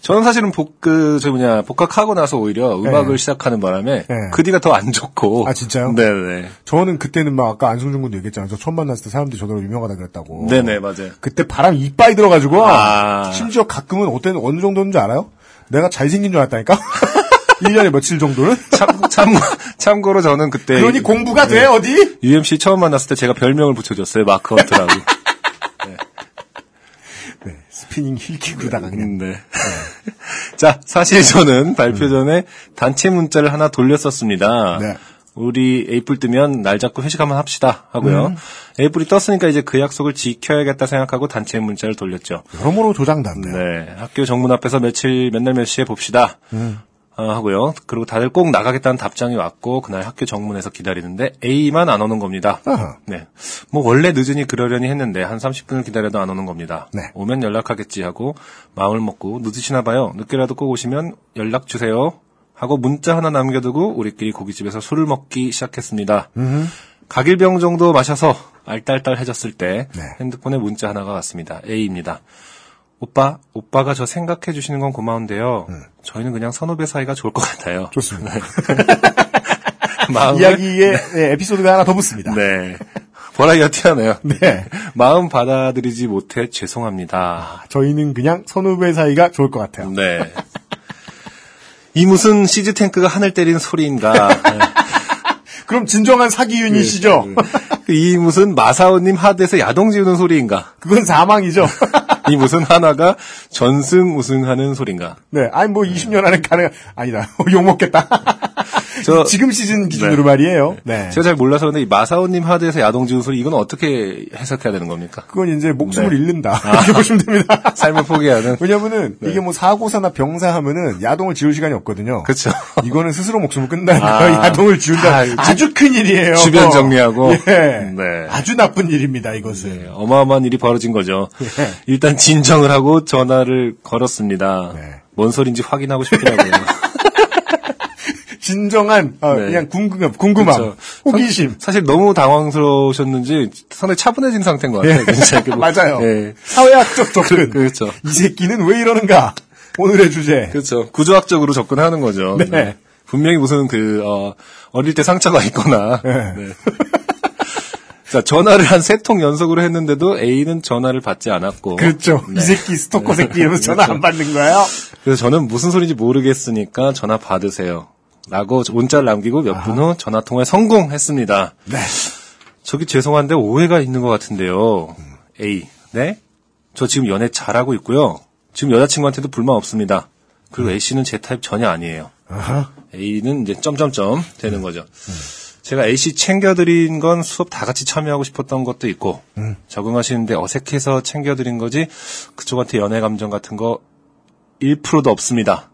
저는 사실은 복, 그, 저 뭐냐, 복학하고 나서 오히려 음악을 네. 시작하는 바람에 네. 그 뒤가 더 안 좋고. 아, 진짜요? 네네. 저는 그때는 막 아까 안승준 군도 얘기했잖아요. 저 처음 만났을 때 사람들이 저더러 유명하다 그랬다고. 네네, 맞아요. 그때 바람 이빠이 들어가지고 아. 심지어 가끔은 어때는 어느 정도인지 알아요? 내가 잘생긴 줄 알았다니까? 1년에 며칠 정도는? 참, 참, 참고로 저는 그때. 그러니 공부가 돼 어디? UMC 처음 만났을 때 제가 별명을 붙여줬어요. 마크 헌트라고. 네, spinning heel kick 그러다가 그냥 음, 네. 자, 사실 저는 발표 전에 단체 문자를 하나 돌렸었습니다. 네. 우리 에이플 뜨면 날 잡고 회식 한번 합시다 하고요. 에이플이 떴으니까 이제 그 약속을 지켜야겠다 생각하고 단체 문자를 돌렸죠. 여러모로 조장단네. 네, 학교 정문 앞에서 며칠 맨날 몇 시에 봅시다. 어, 하고요. 그리고 다들 꼭 나가겠다는 답장이 왔고 그날 학교 정문에서 기다리는데 A만 안 오는 겁니다. 아하. 네. 뭐 원래 늦으니 그러려니 했는데 한 30분을 기다려도 안 오는 겁니다. 네. 오면 연락하겠지 하고 마음을 먹고 늦으시나 봐요. 늦게라도 꼭 오시면 연락 주세요. 하고 문자 하나 남겨두고 우리끼리 고깃집에서 술을 먹기 시작했습니다. 각일병 정도 마셔서 알딸딸해졌을 때 네. 핸드폰에 문자 하나가 왔습니다. A입니다. 오빠, 오빠가 저 생각해 주시는 건 고마운데요. 저희는 그냥 선후배 사이가 좋을 것 같아요. 좋습니다. 마음을 이야기에 네, 에피소드가 하나 더 붙습니다. 네. 버라이어티하네요. 네. 마음 받아들이지 못해 죄송합니다. 저희는 그냥 선후배 사이가 좋을 것 같아요. 네. 이 무슨 시즈 탱크가 하늘 때리는 소리인가? 네. 그럼 진정한 사기윤이시죠? 이 무슨 마사오님 하드에서 야동 지우는 소리인가? 그건 사망이죠. 이 무슨 하나가 전승 우승하는 소리인가? 네. 아니, 뭐 20년 안에 가능, 아니다. 욕 먹겠다. 저- 지금 시즌 기준으로 네. 말이에요. 네. 제가 잘 몰라서 그런데 이 마사오님 하드에서 야동 지우는 소리 이건 어떻게 해석해야 되는 겁니까? 그건 이제 목숨을 네. 잃는다. 이렇게 보시면 됩니다. 삶을 포기하는. 왜냐면은 이게 뭐 사고사나 병사 하면은 야동을 지울 시간이 없거든요. 그렇죠. 이거는 스스로 목숨을 끊는다는 아. 야동을 지운다. 다 아주 큰 일이에요. 주변 정리하고. 예. 네. 아주 나쁜 일입니다. 이것은. 네, 어마어마한 일이 벌어진 거죠. 예. 일단 진정을 하고 전화를 걸었습니다. 네. 뭔 소리인지 확인하고 싶더라고요. 진정한 어, 네. 그냥 궁금, 궁금함, 그렇죠. 호기심. 사실 너무 당황스러우셨는지 상당히 차분해진 상태인 것 같아요. 예. 뭐- 맞아요. 예. 사회학적 접근. 그렇죠. 이 새끼는 왜 이러는가? 오늘의 주제. 그렇죠. 구조학적으로 접근하는 거죠. 네. 분명히 무슨 그, 어, 어릴 때 상처가 있거나. 네. 네. 자, 전화를 한 세 통 연속으로 했는데도 A는 전화를 받지 않았고. 그렇죠. 이 새끼 스토커 새끼 이러면서 전화 안 받는 거예요. 그래서 저는 무슨 소리인지 모르겠으니까 전화 받으세요. 라고 문자를 남기고 몇 분 후 전화 통화에 성공했습니다. 네. 저기 죄송한데 오해가 있는 것 같은데요. A. 네? 저 지금 연애 잘하고 있고요. 지금 여자친구한테도 불만 없습니다. 그리고 A 씨는 제 타입 전혀 아니에요. 아하. A는 이제 점점점 되는 거죠. 제가 A 씨 챙겨드린 건 수업 다 같이 참여하고 싶었던 것도 있고 적응하시는데 어색해서 챙겨드린 거지 그쪽한테 연애 감정 같은 거 1%도 없습니다.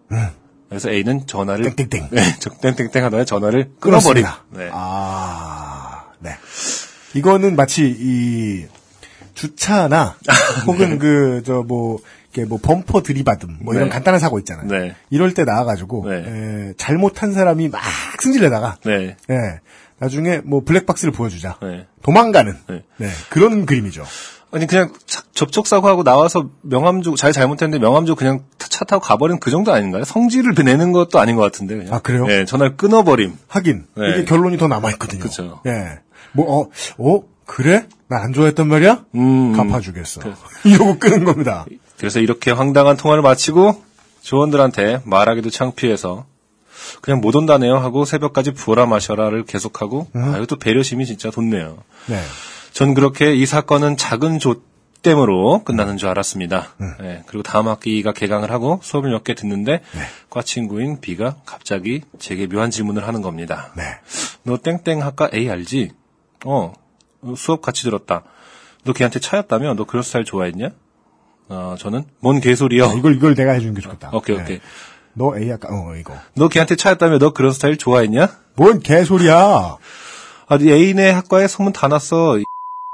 그래서 A는 전화를 땡땡땡. 네, 저 땡땡땡 하다가 전화를 끊어버린. 그렇습니다. 네. 아, 네. 이거는 마치 이 주차나 혹은 그저 뭐 이렇게 뭐 범퍼 들이받음 뭐 이런 네. 간단한 사고 있잖아요. 네. 이럴 때 나와가지고 네. 에, 잘못한 사람이 막 승질내다가 네. 예, 나중에 뭐 블랙박스를 보여주자 네. 도망가는 네. 네, 그런 그림이죠. 아니 그냥 차- 접촉 사고하고 나와서 명함 주고 잘 잘못했는데 명함 주고 그냥 타- 차 타고 가버린 그 정도 아닌가요? 성질을 내는 것도 아닌 것 같은데 그냥. 아, 그래요? 네, 전화를 끊어버림. 하긴 네. 이게 결론이 더 남아 있거든요. 그쵸. 예, 뭐 어, 어 그래? 나 안 좋아했단 말이야? 음. 갚아주겠어. 이러고 끄는 겁니다. 그래서 이렇게 황당한 통화를 마치고 조원들한테 말하기도 창피해서 그냥 못 온다네요 하고 새벽까지 부어라 마셔라를 계속하고 아 이것도 배려심이 진짜 돋네요. 네. 전 그렇게 이 사건은 작은 조땜으로 끝나는 줄 알았습니다. 네, 그리고 다음 학기가 개강을 하고 수업을 몇 개 듣는데 과 친구인 B가 갑자기 제게 묘한 질문을 하는 겁니다. 네. 너 땡땡 학과 A 알지? 어, 수업 같이 들었다. 너 걔한테 차였다며? 너 그런 스타일 좋아했냐? 어, 저는 뭔 개소리야. 이걸 이걸 내가 해주는 게 좋겠다. 오케이, 네. 오케이. 너 A 아까 어 이거 너 걔한테 차였다며? 너 그런 스타일 좋아했냐? 뭔 개소리야? 아, 네 애인의 학과에 소문 다 났어.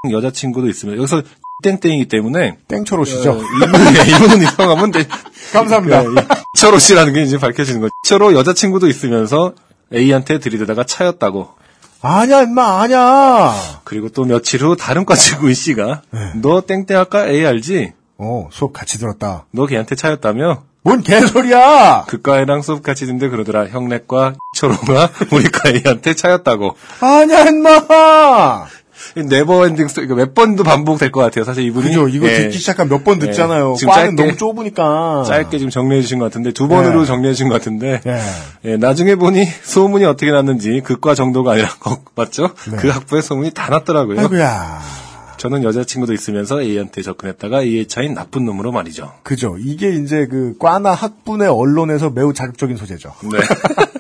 이 여자친구도 있으면 여기서 땡땡이기 때문에 땡초로시죠? 어, 이분 예, 이분은 이상하면 돼. 감사합니다. 철호 씨라는 게 이제 밝혀지는 거죠. 철호 여자친구도 있으면서 A한테 들이대다가 차였다고. 아니야 임마 아니야. 그리고 또 며칠 후 다른 과 친구인 씨가 너 땡땡 학과 A 알지? 어 수업 같이 들었다. 너 걔한테 차였다며? 뭔 개소리야? 그과애랑 수업 같이 듣는데 그러더라. 형네과 철호가 우리 과 A한테 차였다고. 아니야 임마. never ending story 이거 몇 번도 반복될 것 같아요. 사실 이분이 그죠? 이거 예, 듣기 시작한 몇 번 듣잖아요. 예. 지금 짧게- 너무 좁으니까. 짧게 지금 정리해 주신 것 같은데 두 번으로 예. 정리해 주신 것 같은데 예. 예, 나중에 보니 소문이 어떻게 났는지 그과 정도가 아니라 어, 맞죠? 그 학부에 소문이 다 났더라고요. 네. 아이고야. 저는 여자친구도 있으면서 A한테 접근했다가 A에 차인 나쁜 놈으로 말이죠. 그죠. 이게 이제 그 과나 학분의 언론에서 매우 자극적인 소재죠. 네.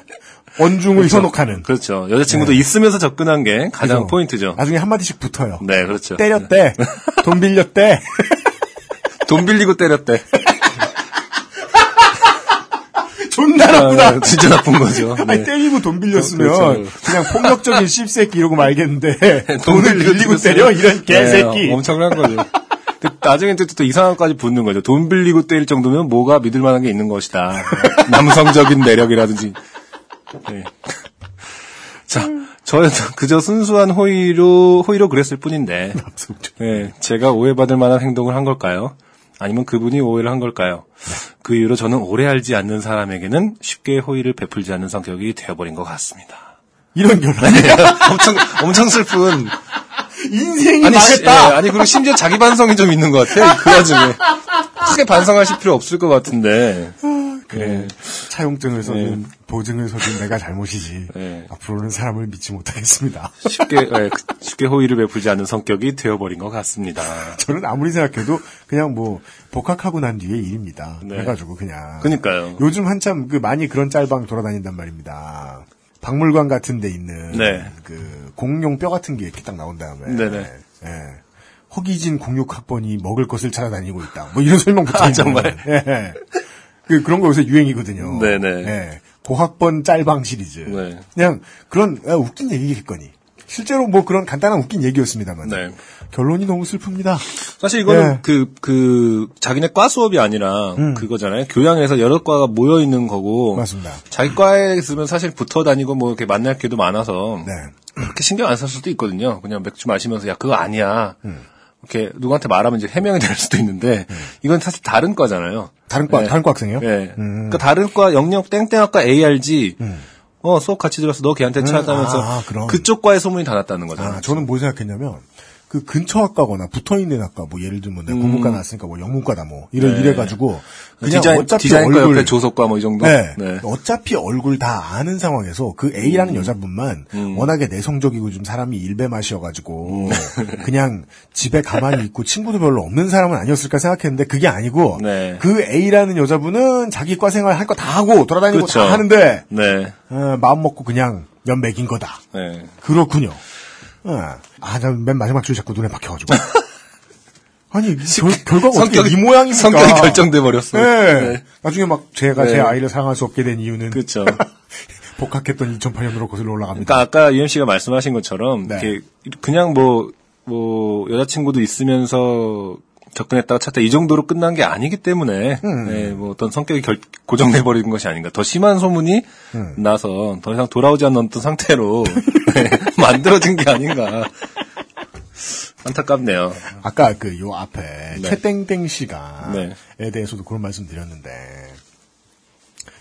언중을 현혹하는. 그렇죠. 여자친구도 있으면서 접근한 게 가장 그죠. 포인트죠. 나중에 한마디씩 붙어요. 네, 그렇죠. 때렸대. 돈 빌렸대. 돈 빌리고 때렸대. 존나 아, 나쁘다. 네, 진짜 나쁜 거죠. 아니, 네. 때리고 돈 빌렸으면 그렇죠. 그냥 폭력적인 씹새끼 이러고 말겠는데 돈 돈을 빌리고 때려 이런 개새끼. 네, 엄청난 거죠. 나중에 또, 또 이상한까지 붙는 거죠. 돈 빌리고 때릴 정도면 뭐가 믿을 만한 게 있는 것이다. 남성적인 매력이라든지. 네. 자, 저는 그저 순수한 호의로, 호의로 그랬을 뿐인데. 네, 제가 오해받을 만한 행동을 한 걸까요? 아니면 그분이 오해를 한 걸까요? 그 이후로 저는 오래 알지 않는 사람에게는 쉽게 호의를 베풀지 않는 성격이 되어버린 것 같습니다. 이런 결론. 엄청, 엄청 슬픈. 인생이 아니, 시- 망했다. 예, 아니, 그리고 심지어 자기 반성이 좀 있는 것 같아요. 그 와중에. 크게 반성하실 필요 없을 것 같은데. 예. 차용증을 써준 보증을 써준 내가 잘못이지. 네. 앞으로는 사람을 믿지 못하겠습니다. 쉽게, 예, 그- 쉽게 호의를 베풀지 않는 성격이 되어버린 것 같습니다. 저는 아무리 생각해도 그냥 뭐 복학하고 난 뒤의 일입니다. 네. 해가지고 그냥. 그니까요. 요즘 한참 그 많이 그런 짤방 돌아다닌단 말입니다. 박물관 같은 데 있는 네. 그 공룡 뼈 같은 게 이렇게 딱 나온 다음에 네네. 예. 허기진 공룡학번이 먹을 것을 찾아다니고 있다. 뭐 이런 설명 붙어 아, 정말? 예. 그 그런 거 요새 유행이거든요. 네네. 예. 고학번 짤방 시리즈. 네. 그냥 그런 아, 웃긴 얘기겠거니. 실제로 뭐 그런 간단한 웃긴 얘기였습니다만 네. 결론이 너무 슬픕니다. 사실 이거는 예. 그, 그, 자기네 과 수업이 아니라 그거잖아요. 교양에서 여러 과가 모여 있는 거고. 음. 맞습니다. 자기 과에 있으면 사실 붙어 다니고 뭐 이렇게 만날 기회도 많아서. 네. 그렇게 신경 안 쓸 수도 있거든요. 그냥 맥주 마시면서 야 그거 아니야. 음. 이렇게 누구한테 말하면 이제 해명이 될 수도 있는데 이건 사실 다른 과잖아요. 다른 과 네. 다른 과 학생이요? 예. 음. 그러니까 다른 과 영역 땡땡학과 ARG. 어 수업 같이 들어서 너 걔한테 찾아다면서 아, 그럼. 그쪽 과의 소문이 다 났다는 거잖아요. 아, 저는 뭐 생각했냐면, 그 근처 학과거나 붙어 있는 학과, 뭐 예를 들면 내가 공문과 나왔으니까 뭐 영문과다 뭐, 이래, 네. 이래 가지고, 그냥 디자인 어차피 디자인과 얼굴, 옆에 조속과 뭐 이 정도. 네, 네. 어차피 얼굴 다 아는 상황에서 그 A라는 여자분만 음. 워낙에 내성적이고 좀 사람이 일배 맛이어 가지고 그냥 집에 가만히 있고 친구도 별로 없는 사람은 아니었을까 생각했는데 그게 아니고 네. 그 A라는 여자분은 자기 과 생활 할 거 다 하고 돌아다니고 그렇죠. 다 하는데 네. 어, 마음 먹고 그냥 연 맥인 거다. 네. 그렇군요. 어. 아, 난맨 마지막 줄 자꾸 눈에 박혀가지고. 아니, 결, 결과가 어떻게 이 모양입니까? 성격이 결정돼 버렸어. 네. 네. 나중에 막 제가 제 네. 아이를 사랑할 수 없게 된 이유는 그렇죠. 복학했던 2008년으로 거슬러 올라갑니다. 그러니까 아까 유엠 씨가 말씀하신 것처럼 네. 이렇게 그냥 뭐 뭐 여자친구도 있으면서 접근했다가 찾다 이 정도로 끝난 게 아니기 때문에 음. 네, 뭐 어떤 성격이 결- 고정돼 버린 것이 아닌가. 더 심한 소문이 음. 나서 더 이상 돌아오지 않는 어떤 상태로 네, 만들어진 게 아닌가. 안타깝네요. 아까 그 요 앞에 네. 최땡땡 씨가 네. 에 대해서도 그런 말씀 드렸는데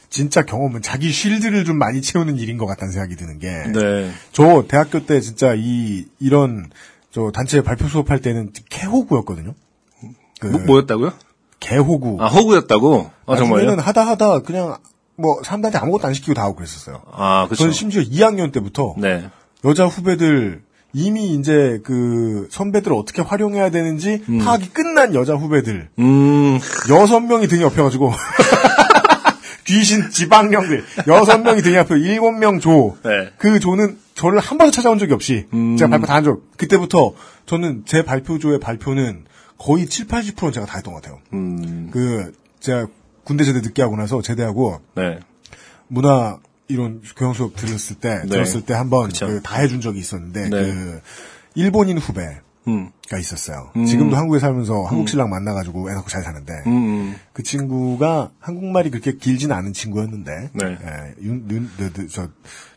진짜 경험은 자기 쉴드를 좀 많이 채우는 일인 것 같다는 생각이 드는 게 네. 저 대학교 때 진짜 이 이런 저 단체 발표 수업할 때는 개호구였거든요. 그 뭐, 뭐였다고요? 개호구. 아 호구였다고? 아 정말요? 하다 하다 그냥 뭐 사람들한테 아무것도 안 시키고 다 하고 그랬었어요. 아 그렇죠. 저는 심지어 2학년 때부터 네. 여자 후배들 이미 이제 그 선배들을 어떻게 활용해야 되는지 파악이 끝난 여자 후배들 음. 여섯 명이 등에 업혀가지고 귀신 지방령들 여섯 명이 등에 업혀 일곱 명 조. 네. 그 조는 저를 한 번도 찾아온 적이 없이 음. 제가 발표 다 한 적. 그때부터 저는 제 발표조의 발표는 거의 7, 80%는 제가 다 했던 것 같아요. 음. 그 제가 군대 제대 늦게 하고 나서 제대하고 네. 문화 이론 교양 수업 들었을 때 네. 들었을 때 한번 그쵸. 그다 해준 적이 있었는데 네. 그 일본인 후배가 음. 있었어요. 음. 지금도 한국에 살면서 한국 신랑 만나가지고 애 낳고 잘 사는데 음. 그 친구가 한국말이 그렇게 길진 않은 친구였는데 네. 예, 윤, 윤, 네, 네, 저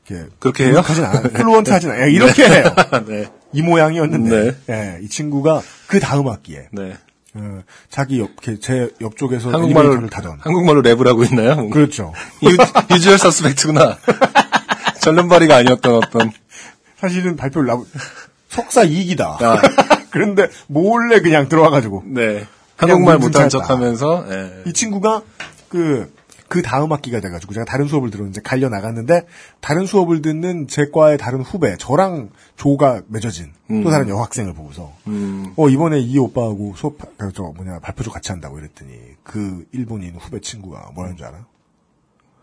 이렇게 그렇게 해요? 하진 않아 fluent 하진 않아요. 예, 이렇게 해요. 네. 이 모양이었는데 네. 예, 이 친구가 그 다음 학기에 네. 어, 자기 옆, 제 옆쪽에서 한국말로 엘리베이터를 타던 한국말로 랩을 하고 있나요? 그렇죠. 유, usual suspect구나. 절름발이가 아니었던 어떤. 사실은 발표를 나 석사 2기다. 아. 그런데 몰래 그냥 들어와가지고 네. 한국말 못한. 척하면서. 예. 이 친구가 그, 그 다음 학기가 돼가지고 제가 다른 수업을 들었는데 갈려 나갔는데 다른 수업을 듣는 제 과의 다른 후배 저랑 조가 맺어진 또 다른 여학생을 보고서 음. 어 이번에 이 오빠하고 수업 그, 저 뭐냐 발표조 같이 한다고 이랬더니 그 일본인 후배 친구가 뭐라는 줄 알아?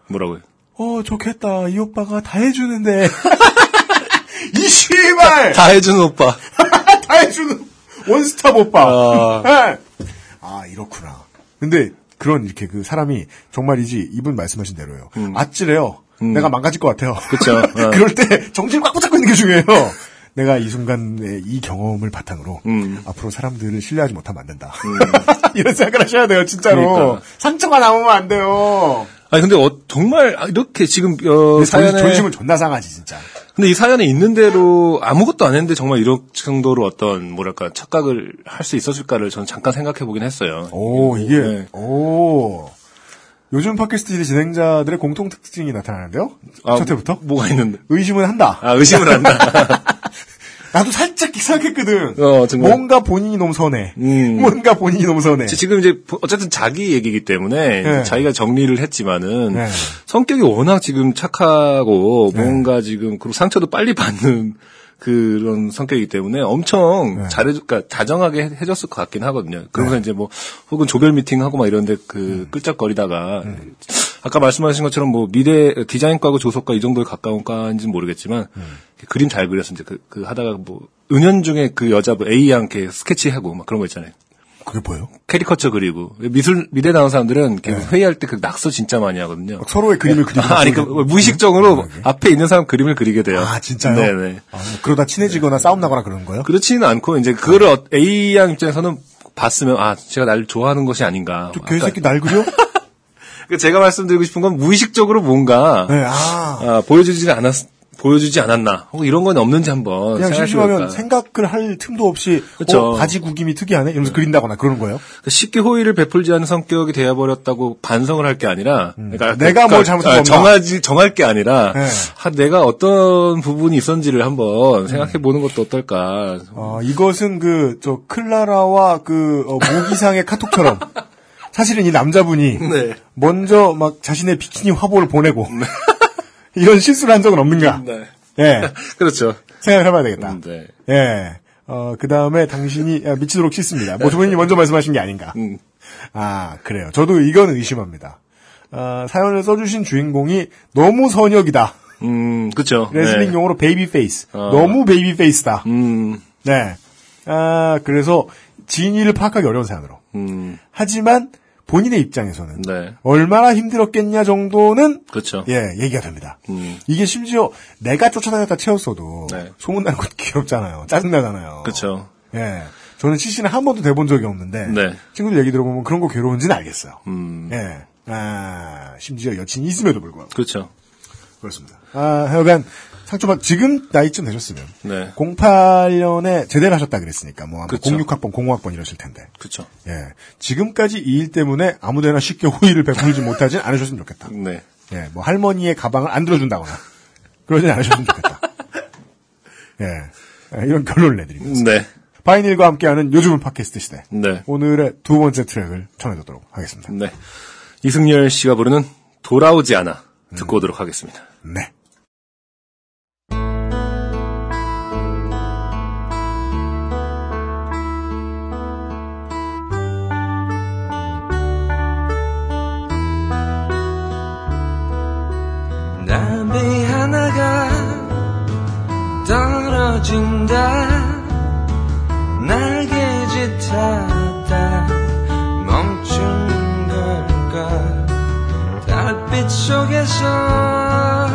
뭐라고요? 어, 좋겠다. 이 오빠가 다 해주는데. 이 씨발! 다 해주는 오빠. 다 해주는 원스톱 오빠. 아. 예. 아, 이렇구나. 근데 그런 이렇게 그 사람이 정말이지 이분 말씀하신 대로요. 아찔해요. 내가 망가질 것 같아요. 음. 어. 그럴 때 정신을 꽉 붙잡고 있는 게 중요해요. 내가 이 순간에 이 경험을 바탕으로 음. 앞으로 사람들을 신뢰하지 못하면 안 된다. 이런 생각을 하셔야 돼요, 진짜로. 그러니까. 상처가 남으면 안 돼요. 아니 근데 어, 정말 아, 이렇게 지금 어, 사연에 존- 존심은 존나 상하지, 진짜. 근데 이 사연에 있는 대로 아무것도 안 했는데 정말 이런 정도로 어떤 뭐랄까 착각을 할 수 있었을까를 저는 잠깐 생각해 보긴 했어요. 오, 이게, 네. 오. 요즘 팟캐스트 진행자들의 공통 특징이 나타나는데요? 아, 첫 회부터? 뭐가 있는데? 의심은 한다. 아 의심을 한다. 나도 살짝 생각했거든. 어, 정말. 뭔가 본인이 너무 선해. 음. 뭔가 본인이 너무 선해. 지금 이제 어쨌든 자기 얘기이기 때문에 네. 자기가 정리를 했지만은 네. 성격이 워낙 지금 착하고 네. 뭔가 지금 그리고 상처도 빨리 받는 그런 성격이기 때문에 엄청 네. 잘해, 그러니까 다정하게 해- 해줬을 것 같긴 하거든요. 그러면서 이제 뭐 혹은 조별 미팅하고 막 이런데 그 음. 끌적거리다가 아까 말씀하신 것처럼 뭐 미래 디자인과고 조속과 이 정도에 가까운 과인지는 모르겠지만 음. 그림 잘 이제 그, 그 하다가 뭐 은연중에 그 여자 뭐 A양 이렇게 스케치하고 막 그런 거 있잖아요. 그게 뭐예요? 캐리커처 그리고 미술 미대 나온 사람들은 계속 회의할 때 그 낙서 진짜 많이 하거든요. 네. 막 서로의 그림을 그리고. 아, 아니 그 무의식적으로 앞에 있는 사람 그림을 그리게 돼요. 아, 진짜요? 네네. 아, 뭐 그러다 친해지거나 싸움 나거나 그러는 거예요? 그렇지는 않고 이제 그거를 어- A 양 입장에서는 봤으면 아 제가 날 좋아하는 것이 아닌가. 저 개새끼 날 그려? 그러니까 제가 말씀드리고 싶은 건 무의식적으로 뭔가 네, 아. 아, 보여주지 않았 보여주지 않았나. 혹은 이런 건 없는지 한번 그냥 심심하면. 생각을 할 틈도 없이 그쵸. 어, 바지 구김이 특이하네 이러면서 그린다거나 그러는 거예요. 그러니까 쉽게 호의를 베풀지 않는 성격이 되어버렸다고 반성을 할 게 아니라, 그러니까 음. 내가 뭘 잘못한 아? 정하지 정할 게 아니라, 네. 아, 내가 어떤 부분이 있었는지를 한번 생각해 보는 것도 어떨까. 어, 이것은 그, 저, 클라라와 그, 어, 모기상의 카톡처럼. 사실은 이 남자분이. 네. 먼저 막 자신의 비키니 화보를 보내고. 이런 실수를 한 적은 없는가. 네. 예. 그렇죠. 생각을 해봐야 되겠다. 음, 네. 예. 어, 그 다음에 당신이 아, 미치도록 싫습니다. 뭐, 본인이 먼저 말씀하신 게 아닌가. 음. 아, 그래요. 저도 이건 의심합니다. 아, 사연을 써주신 주인공이 너무 선역이다. 음, 그렇죠. 레슬링 네. 용어로 baby face. 어. 너무 baby face다. 음, 네. 아, 그래서 진위를 파악하기 어려운 사연으로. 음, 하지만 본인의 입장에서는 네. 얼마나 힘들었겠냐 정도는 그렇죠. 예, 얘기가 됩니다. 음, 이게 심지어 내가 쫓아다녔다 채웠어도 네. 소문나는 것도 귀엽잖아요. 짜증나잖아요. 그렇죠. 예. 저는 CC는 한 번도 돼본 적이 없는데 네. 친구들 얘기 들어보면 그런 거 괴로운지는 알겠어요. 음, 예. 아, 심지어 여친이 있음에도 불구하고. 그렇죠. 그렇습니다. 아, 하여간 상처받, 지금 나이쯤 되셨으면. 네. 08년에 제대를 하셨다 그랬으니까, 뭐, 아마 그쵸. 06학번, 05학번 이러실 텐데. 그렇죠. 예. 지금까지 이 일 때문에 아무데나 쉽게 호의를 베풀지 못하진 않으셨으면 좋겠다. 네. 예. 뭐, 할머니의 가방을 안 들어준다거나. 그러진 않으셨으면 좋겠다. 예. 예, 이런 결론을 내드립니다. 네. 바이닐과 함께하는 요즘은 팟캐스트 시대. 네. 오늘의 두 번째 트랙을 전해드리도록 하겠습니다. 네. 이승열 씨가 부르는 돌아오지 않아 듣고 오도록 하겠습니다. 네. 떨어진다 날개짓 하다. 멈춘 걸까? 달빛 속에서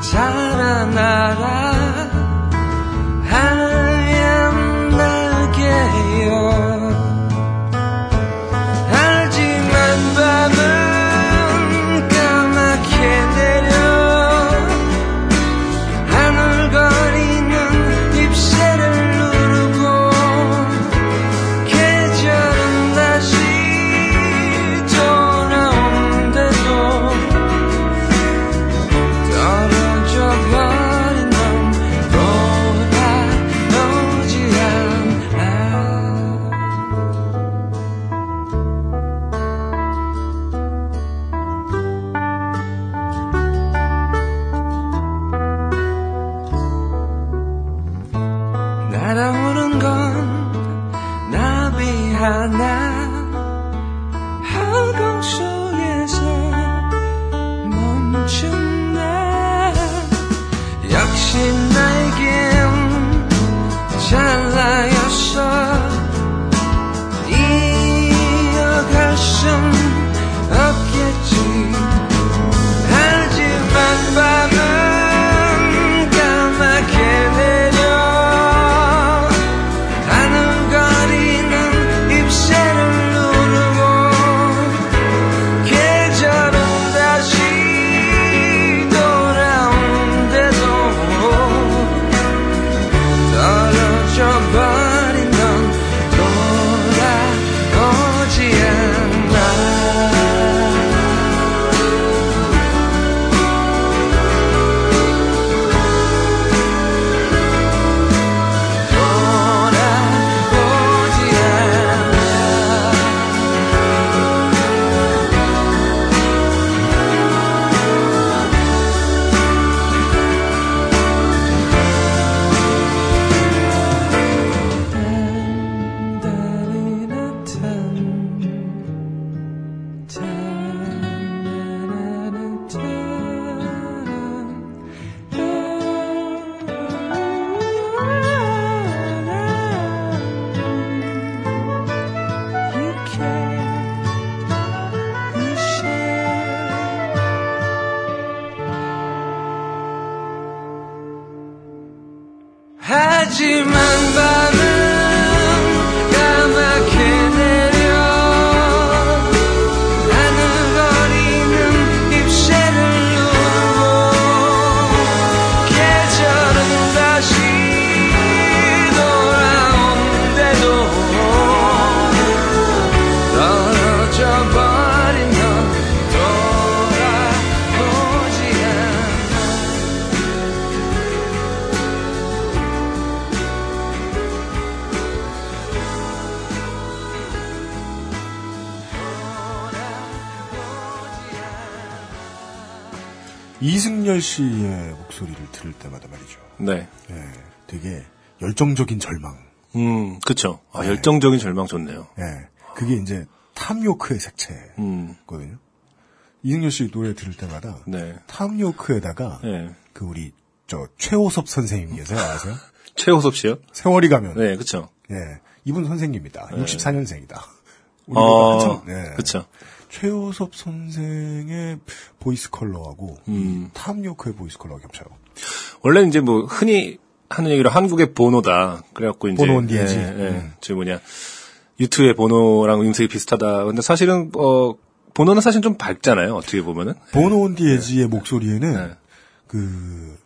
살아나라 이승열 씨의 목소리를 들을 때마다 말이죠. 네. 예, 되게 열정적인 절망. 음, 그쵸. 아, 열정적인 절망 좋네요. 예, 그게 이제 탐요크의 색채거든요. 음, 이승열 씨 노래 들을 때마다 네. 탐요크에다가 네. 그 우리 저 최호섭 선생님 계세요 아세요? 최호섭 씨요? 세월이 가면 네, 그쵸. 예 이분 선생님이다. 64년생이다. 어, 한참 예. 그쵸. 최호섭 선생의 voice color하고 음. 톰 요크의 voice color가 겹쳐요. 원래 이제 뭐 흔히 하는 얘기로 한국의 보노다. 그래갖고 이제 보노 and The Edge. 예, 예. 음. 저 뭐냐 U2의 보노랑 음색이 비슷하다. 근데 사실은 어 보노는 사실 좀 밝잖아요. 어떻게 보면은. 보노 and The Edge의 목소리에는 네. 그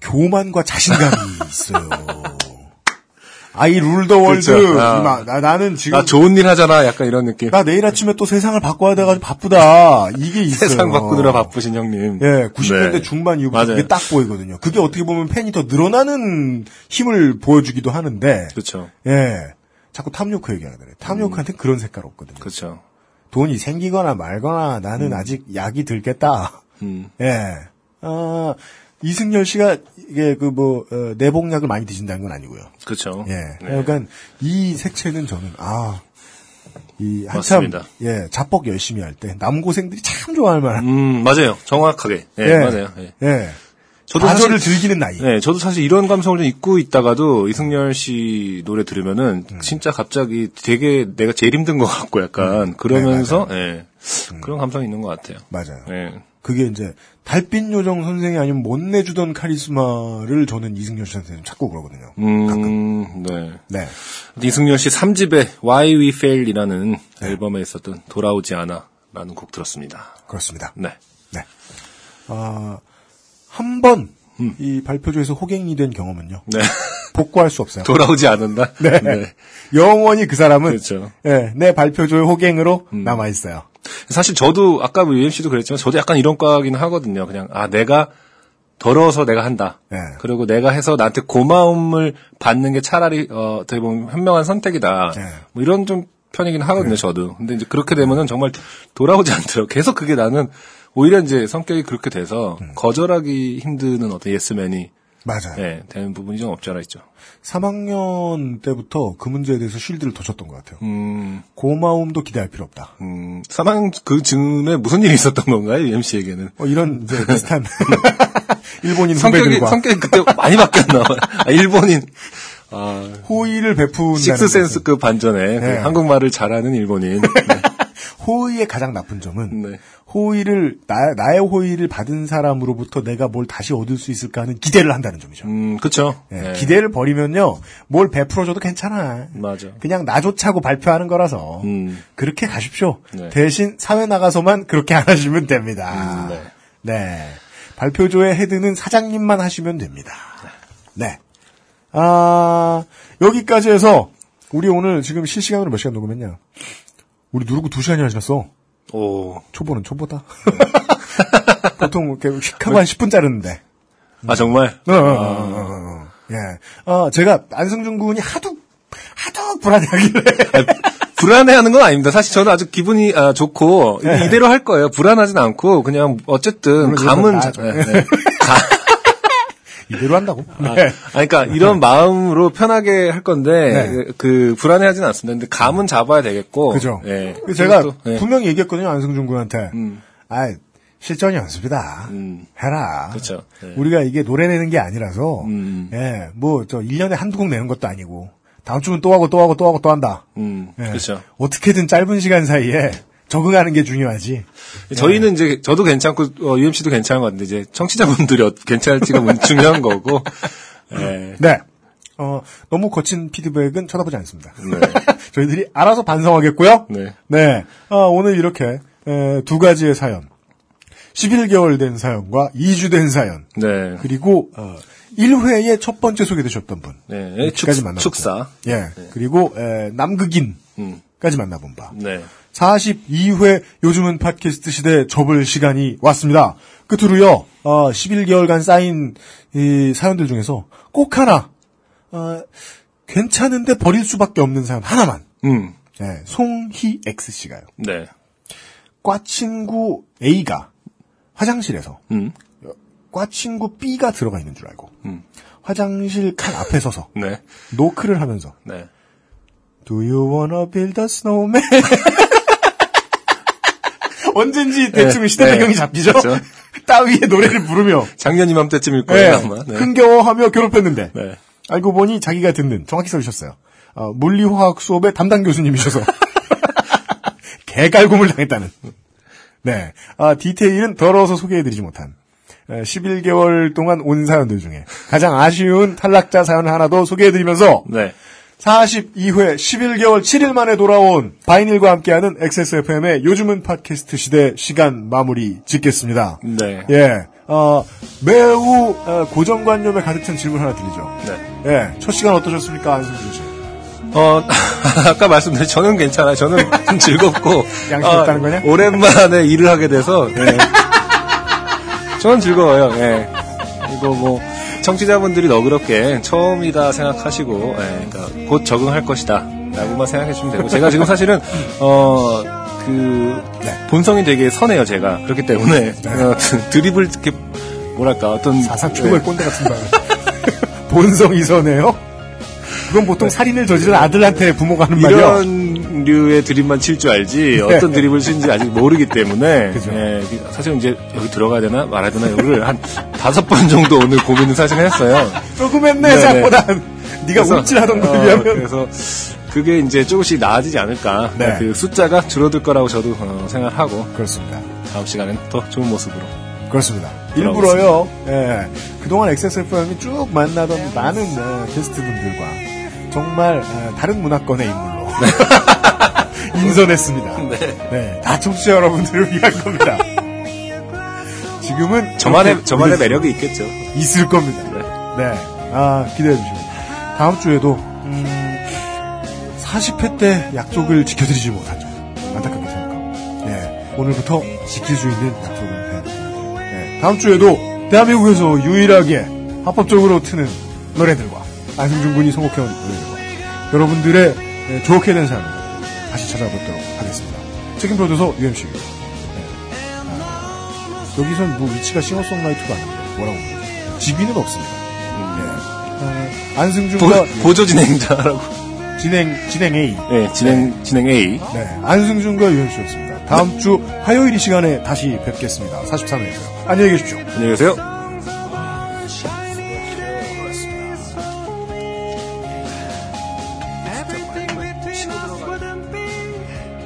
교만과 자신감이 있어요. I rule the world. 그렇죠. 아. 나, 나는 지금 나 좋은 일 하잖아. 약간 이런 느낌. 나 내일 아침에 또 세상을 바꿔야 돼가지고 바쁘다. 이게 있어요. 세상 바꾸느라 바쁘신 형님. 예, 90년대 네. 중반 이후부터 맞아요. 그게 딱 보이거든요. 그게 어떻게 보면 팬이 더 늘어나는 힘을 보여주기도 하는데, 그렇죠. 예. 자꾸 탐요크 얘기하잖아요. 탐요크한테 는 그런 색깔 없거든요. 그렇죠. 돈이 생기거나 말거나 나는 아직 약이 들겠다. 음. 예. 아, 이승열 씨가 이게 그 뭐, 어, 내복약을 많이 드신다는 건 아니고요. 그렇죠. 예. 네. 그러니까 이 색채는 저는, 아, 이 한참, 맞습니다. 예, 자뻑 열심히 할 때 남고생들이 참 좋아할 만한, 음, 맞아요. 정확하게. 예, 예. 맞아요. 예. 예. 저도 사실- 즐기는 나이. 네, 저도 사실 이런 감성을 좀 잊고 있다가도 이승열 씨 노래 들으면은 음. 진짜 갑자기 되게 내가 제일 힘든 것 같고 약간 그러면서 예, 그런 감성이 있는 것 같아요. 맞아요. 예. 그게 이제 달빛 요정 선생이 아니면 못 내주던 카리스마를 저는 이승열 씨한테 좀 찾고 그러거든요. 음, 네. 네. 이승열 씨 3집의 Why We Fail이라는 네. 앨범에 있었던 돌아오지 않아라는 곡 들었습니다. 그렇습니다. 네. 네. 아, 한 번, 음. 이 발표조에서 호갱이 된 경험은요. 네. 복구할 수 없어요. 돌아오지 않는다? 네. 영원히 그 사람은, 그렇죠. 예, 내 발표조의 호갱으로 음. 남아 있어요. 사실 저도 아까 뭐 UMC도 그랬지만 저도 약간 이런 과긴 하거든요. 그냥 아 내가 더러워서 내가 한다. 네. 그리고 내가 해서 나한테 고마움을 받는 게 차라리 어, 어떻게 보면 현명한 선택이다. 네. 뭐 이런 좀 편이긴 하거든요. 저도. 근데 이제 그렇게 되면은 정말 돌아오지 않더라고. 계속 그게 나는 오히려 이제 성격이 그렇게 돼서 음. 거절하기 힘드는 어떤 예스맨이 맞아요. 예, 되는 부분이 좀 없지 않아 있죠. 3학년 때부터 그 문제에 대해서 쉴드를 뒀었던 것 같아요. 음, 고마움도 기대할 필요 없다. 음, 사망 그 즈음에 무슨 일이 있었던 건가요? UMC에게는. 뭐 이런 이제 비슷한 일본인 성격이, 성격이 그때 많이 바뀌었나 봐요. 아, 일본인. 아, 호의를 베푼다는 식스센스 급 반전에 그 네. 한국말을 잘하는 일본인. 호의의 가장 나쁜 점은 네. 호의를 나, 나의 호의를 받은 사람으로부터 내가 뭘 다시 얻을 수 있을까 하는 기대를 한다는 점이죠. 음, 그쵸. 예, 네. 기대를 버리면요 뭘 베풀어줘도 괜찮아. 맞아. 그냥 나 좋자고 발표하는 거라서 음. 그렇게 가십시오. 네. 대신 사회 나가서만 그렇게 안 하시면 됩니다. 음, 네. 네. 발표조의 헤드는 사장님만 하시면 됩니다. 네. 아, 여기까지 해서, 우리 오늘 지금 실시간으로 몇 시간 녹음했냐? 우리 누르고 두 시간이나 지났어. 오. 초보는 초보다. 보통 이렇게 한 10분 자르는데. 아, 정말? 어, 어, 어, 어, 어. 예. 어, 제가 안승준 군이 하도, 하도 불안해하길래. 불안해하는 건 아닙니다. 사실 저는 아주 기분이 아, 좋고 네. 이대로 할 거예요. 불안하진 않고 그냥 어쨌든 감은 자-. 네, 네. 이대로 한다고? 아, 네. 아니, 그러니까 이런 마음으로 편하게 할 건데 네. 그, 그 불안해하진 않습니다. 근데 감은 잡아야 되겠고. 그죠? 예. 제가 또, 예. 분명히 얘기했거든요, 안승준 군한테. 음. 아, 실전이 연습이다. 음. 해라. 그쵸. 예. 우리가 이게 노래 내는 게 아니라서, 음. 예, 뭐, 저, 1년에 한두 곡 내는 것도 아니고, 다음 주는 또 하고 또 하고 또 하고 또 한다. 음, 예. 그렇죠. 어떻게든 짧은 시간 사이에 적응하는 게 중요하지. 저희는 이제 저도 괜찮고 어, UMC도 괜찮은 것 같은데 이제 청취자분들이 어- 괜찮을지가 문- 중요한 거고. 예. 네. 어, 너무 거친 피드백은 쳐다보지 않습니다. 네. 저희들이 알아서 반성하겠고요. 네. 네. 아, 오늘 이렇게 에, 두 가지의 사연. 11개월 된 사연과 2주 된 사연. 네. 그리고 어, 1회에 첫 번째 소개되셨던 분. 네. 축. 축사. 예. 그리고 에, 남극인까지 음. 만나본 바. 네. 42회 요즘은 팟캐스트 시대 접을 시간이 왔습니다. 끝으로요, 어, 11개월간 쌓인 이 사연들 중에서 꼭 하나, 어, 괜찮은데 버릴 수밖에 없는 사연 하나만. 음. 네, 송희 X씨가요. 네. 과 친구 A가 화장실에서 음. 과 친구 B가 들어가 있는 줄 알고 음. 화장실 칸 앞에 서서 네. 노크를 하면서 네. Do you wanna build a snowman? 언젠지 대충 네, 시대 네. 배경이 잡히죠? 그렇죠. 따위의 노래를 부르며 작년 이맘때쯤일 네, 거예요, 아마. 네. 흥겨워하며 괴롭혔는데 네. 알고 보니 자기가 듣는 정확히 써주셨어요. 어, 물리화학 수업의 담당 교수님이셔서 개갈굼을 당했다는. 네, 아, 디테일은 더러워서 소개해드리지 못한 11개월 동안 온 사연들 중에 가장 아쉬운 탈락자 사연 하나 더 소개해드리면서 네. 42회 11개월 7일 만에 돌아온 바이닐과 함께하는 XSFM의 요즘은 팟캐스트 시대 시간 마무리 짓겠습니다. 네. 예, 어, 매우 어, 고정관념에 가득 찬 질문 하나 드리죠. 네. 예, 첫 시간 어떠셨습니까, 안승준 씨? 어, 아까 말씀드린 저는 괜찮아요. 저는 즐겁고. 양심 없다는 거냐? 오랜만에 일을 하게 돼서. 예. 저는 즐거워요. 예. 이거 뭐, 청취자분들이 너그럽게 처음이다 생각하시고, 예, 그러니까 곧 적응할 것이다. 라고만 생각해 주시면 되고. 제가 지금 사실은, 어, 그, 본성이 되게 선해요, 제가. 그렇기 때문에, 어, 드립을 이렇게, 뭐랄까, 어떤. 사상 최고의 예. 꼰대 같은 말. 본성 이 선해요? 그건 보통 살인을 저지른 아들한테 부모가 하는 말이야. 이런 류의 드립만 칠 줄 알지 어떤 드립을 치는지 아직 모르기 때문에 그죠. 예, 사실 이제 여기 들어가야 되나 말아야 되나 이거를 한 다섯 번 정도 오늘 고민을 사실 했어요. 조금 했네, 네네. 생각보다. 네가 움찔하던 거에 어, 비하면. 그래서 그게 이제 조금씩 나아지지 않을까. 네. 그 숫자가 줄어들 거라고 저도 어, 생각하고 그렇습니다. 다음 시간엔 더 좋은 모습으로. 그렇습니다. 일부러요, 예. 그동안 XSFM이 쭉 만나던 많은 어, 게스트분들과 정말 어, 다른 문화권의 인물로 인선했습니다. 네. 다 청취자 여러분들을 위한 겁니다. 지금은 저만의 저만의 매력이 있겠죠. 있을 겁니다. 네. 아, 기대해 주시면. 다음 주에도, 음, 40회 때 약속을 지켜드리지 못하죠. 안타깝게 생각하고. 네. 오늘부터 지킬 수 있는 약속을 해드립니다. 네. 다음 주에도 대한민국에서 유일하게 합법적으로 트는 노래들과 안승준 군이 선곡해온 노래들과 여러분들의 네, 좋게 된 사연을 다시 찾아보도록 하겠습니다. 책임 프로듀서 UMC입니다. 여기선 뭐 위치가 싱어송라이트가 아닌데 뭐라고 부르죠? 지비는 없습니다. 네. 어, 안승준과 보, 보조 진행자라고. 진행 진행 A. 네, 진행 진행 A. 네, 안승준과 유현씨였습니다. 다음 주 화요일 이 시간에 다시 뵙겠습니다. 43회에서요. 안녕히 계십시오. 안녕히 계세요.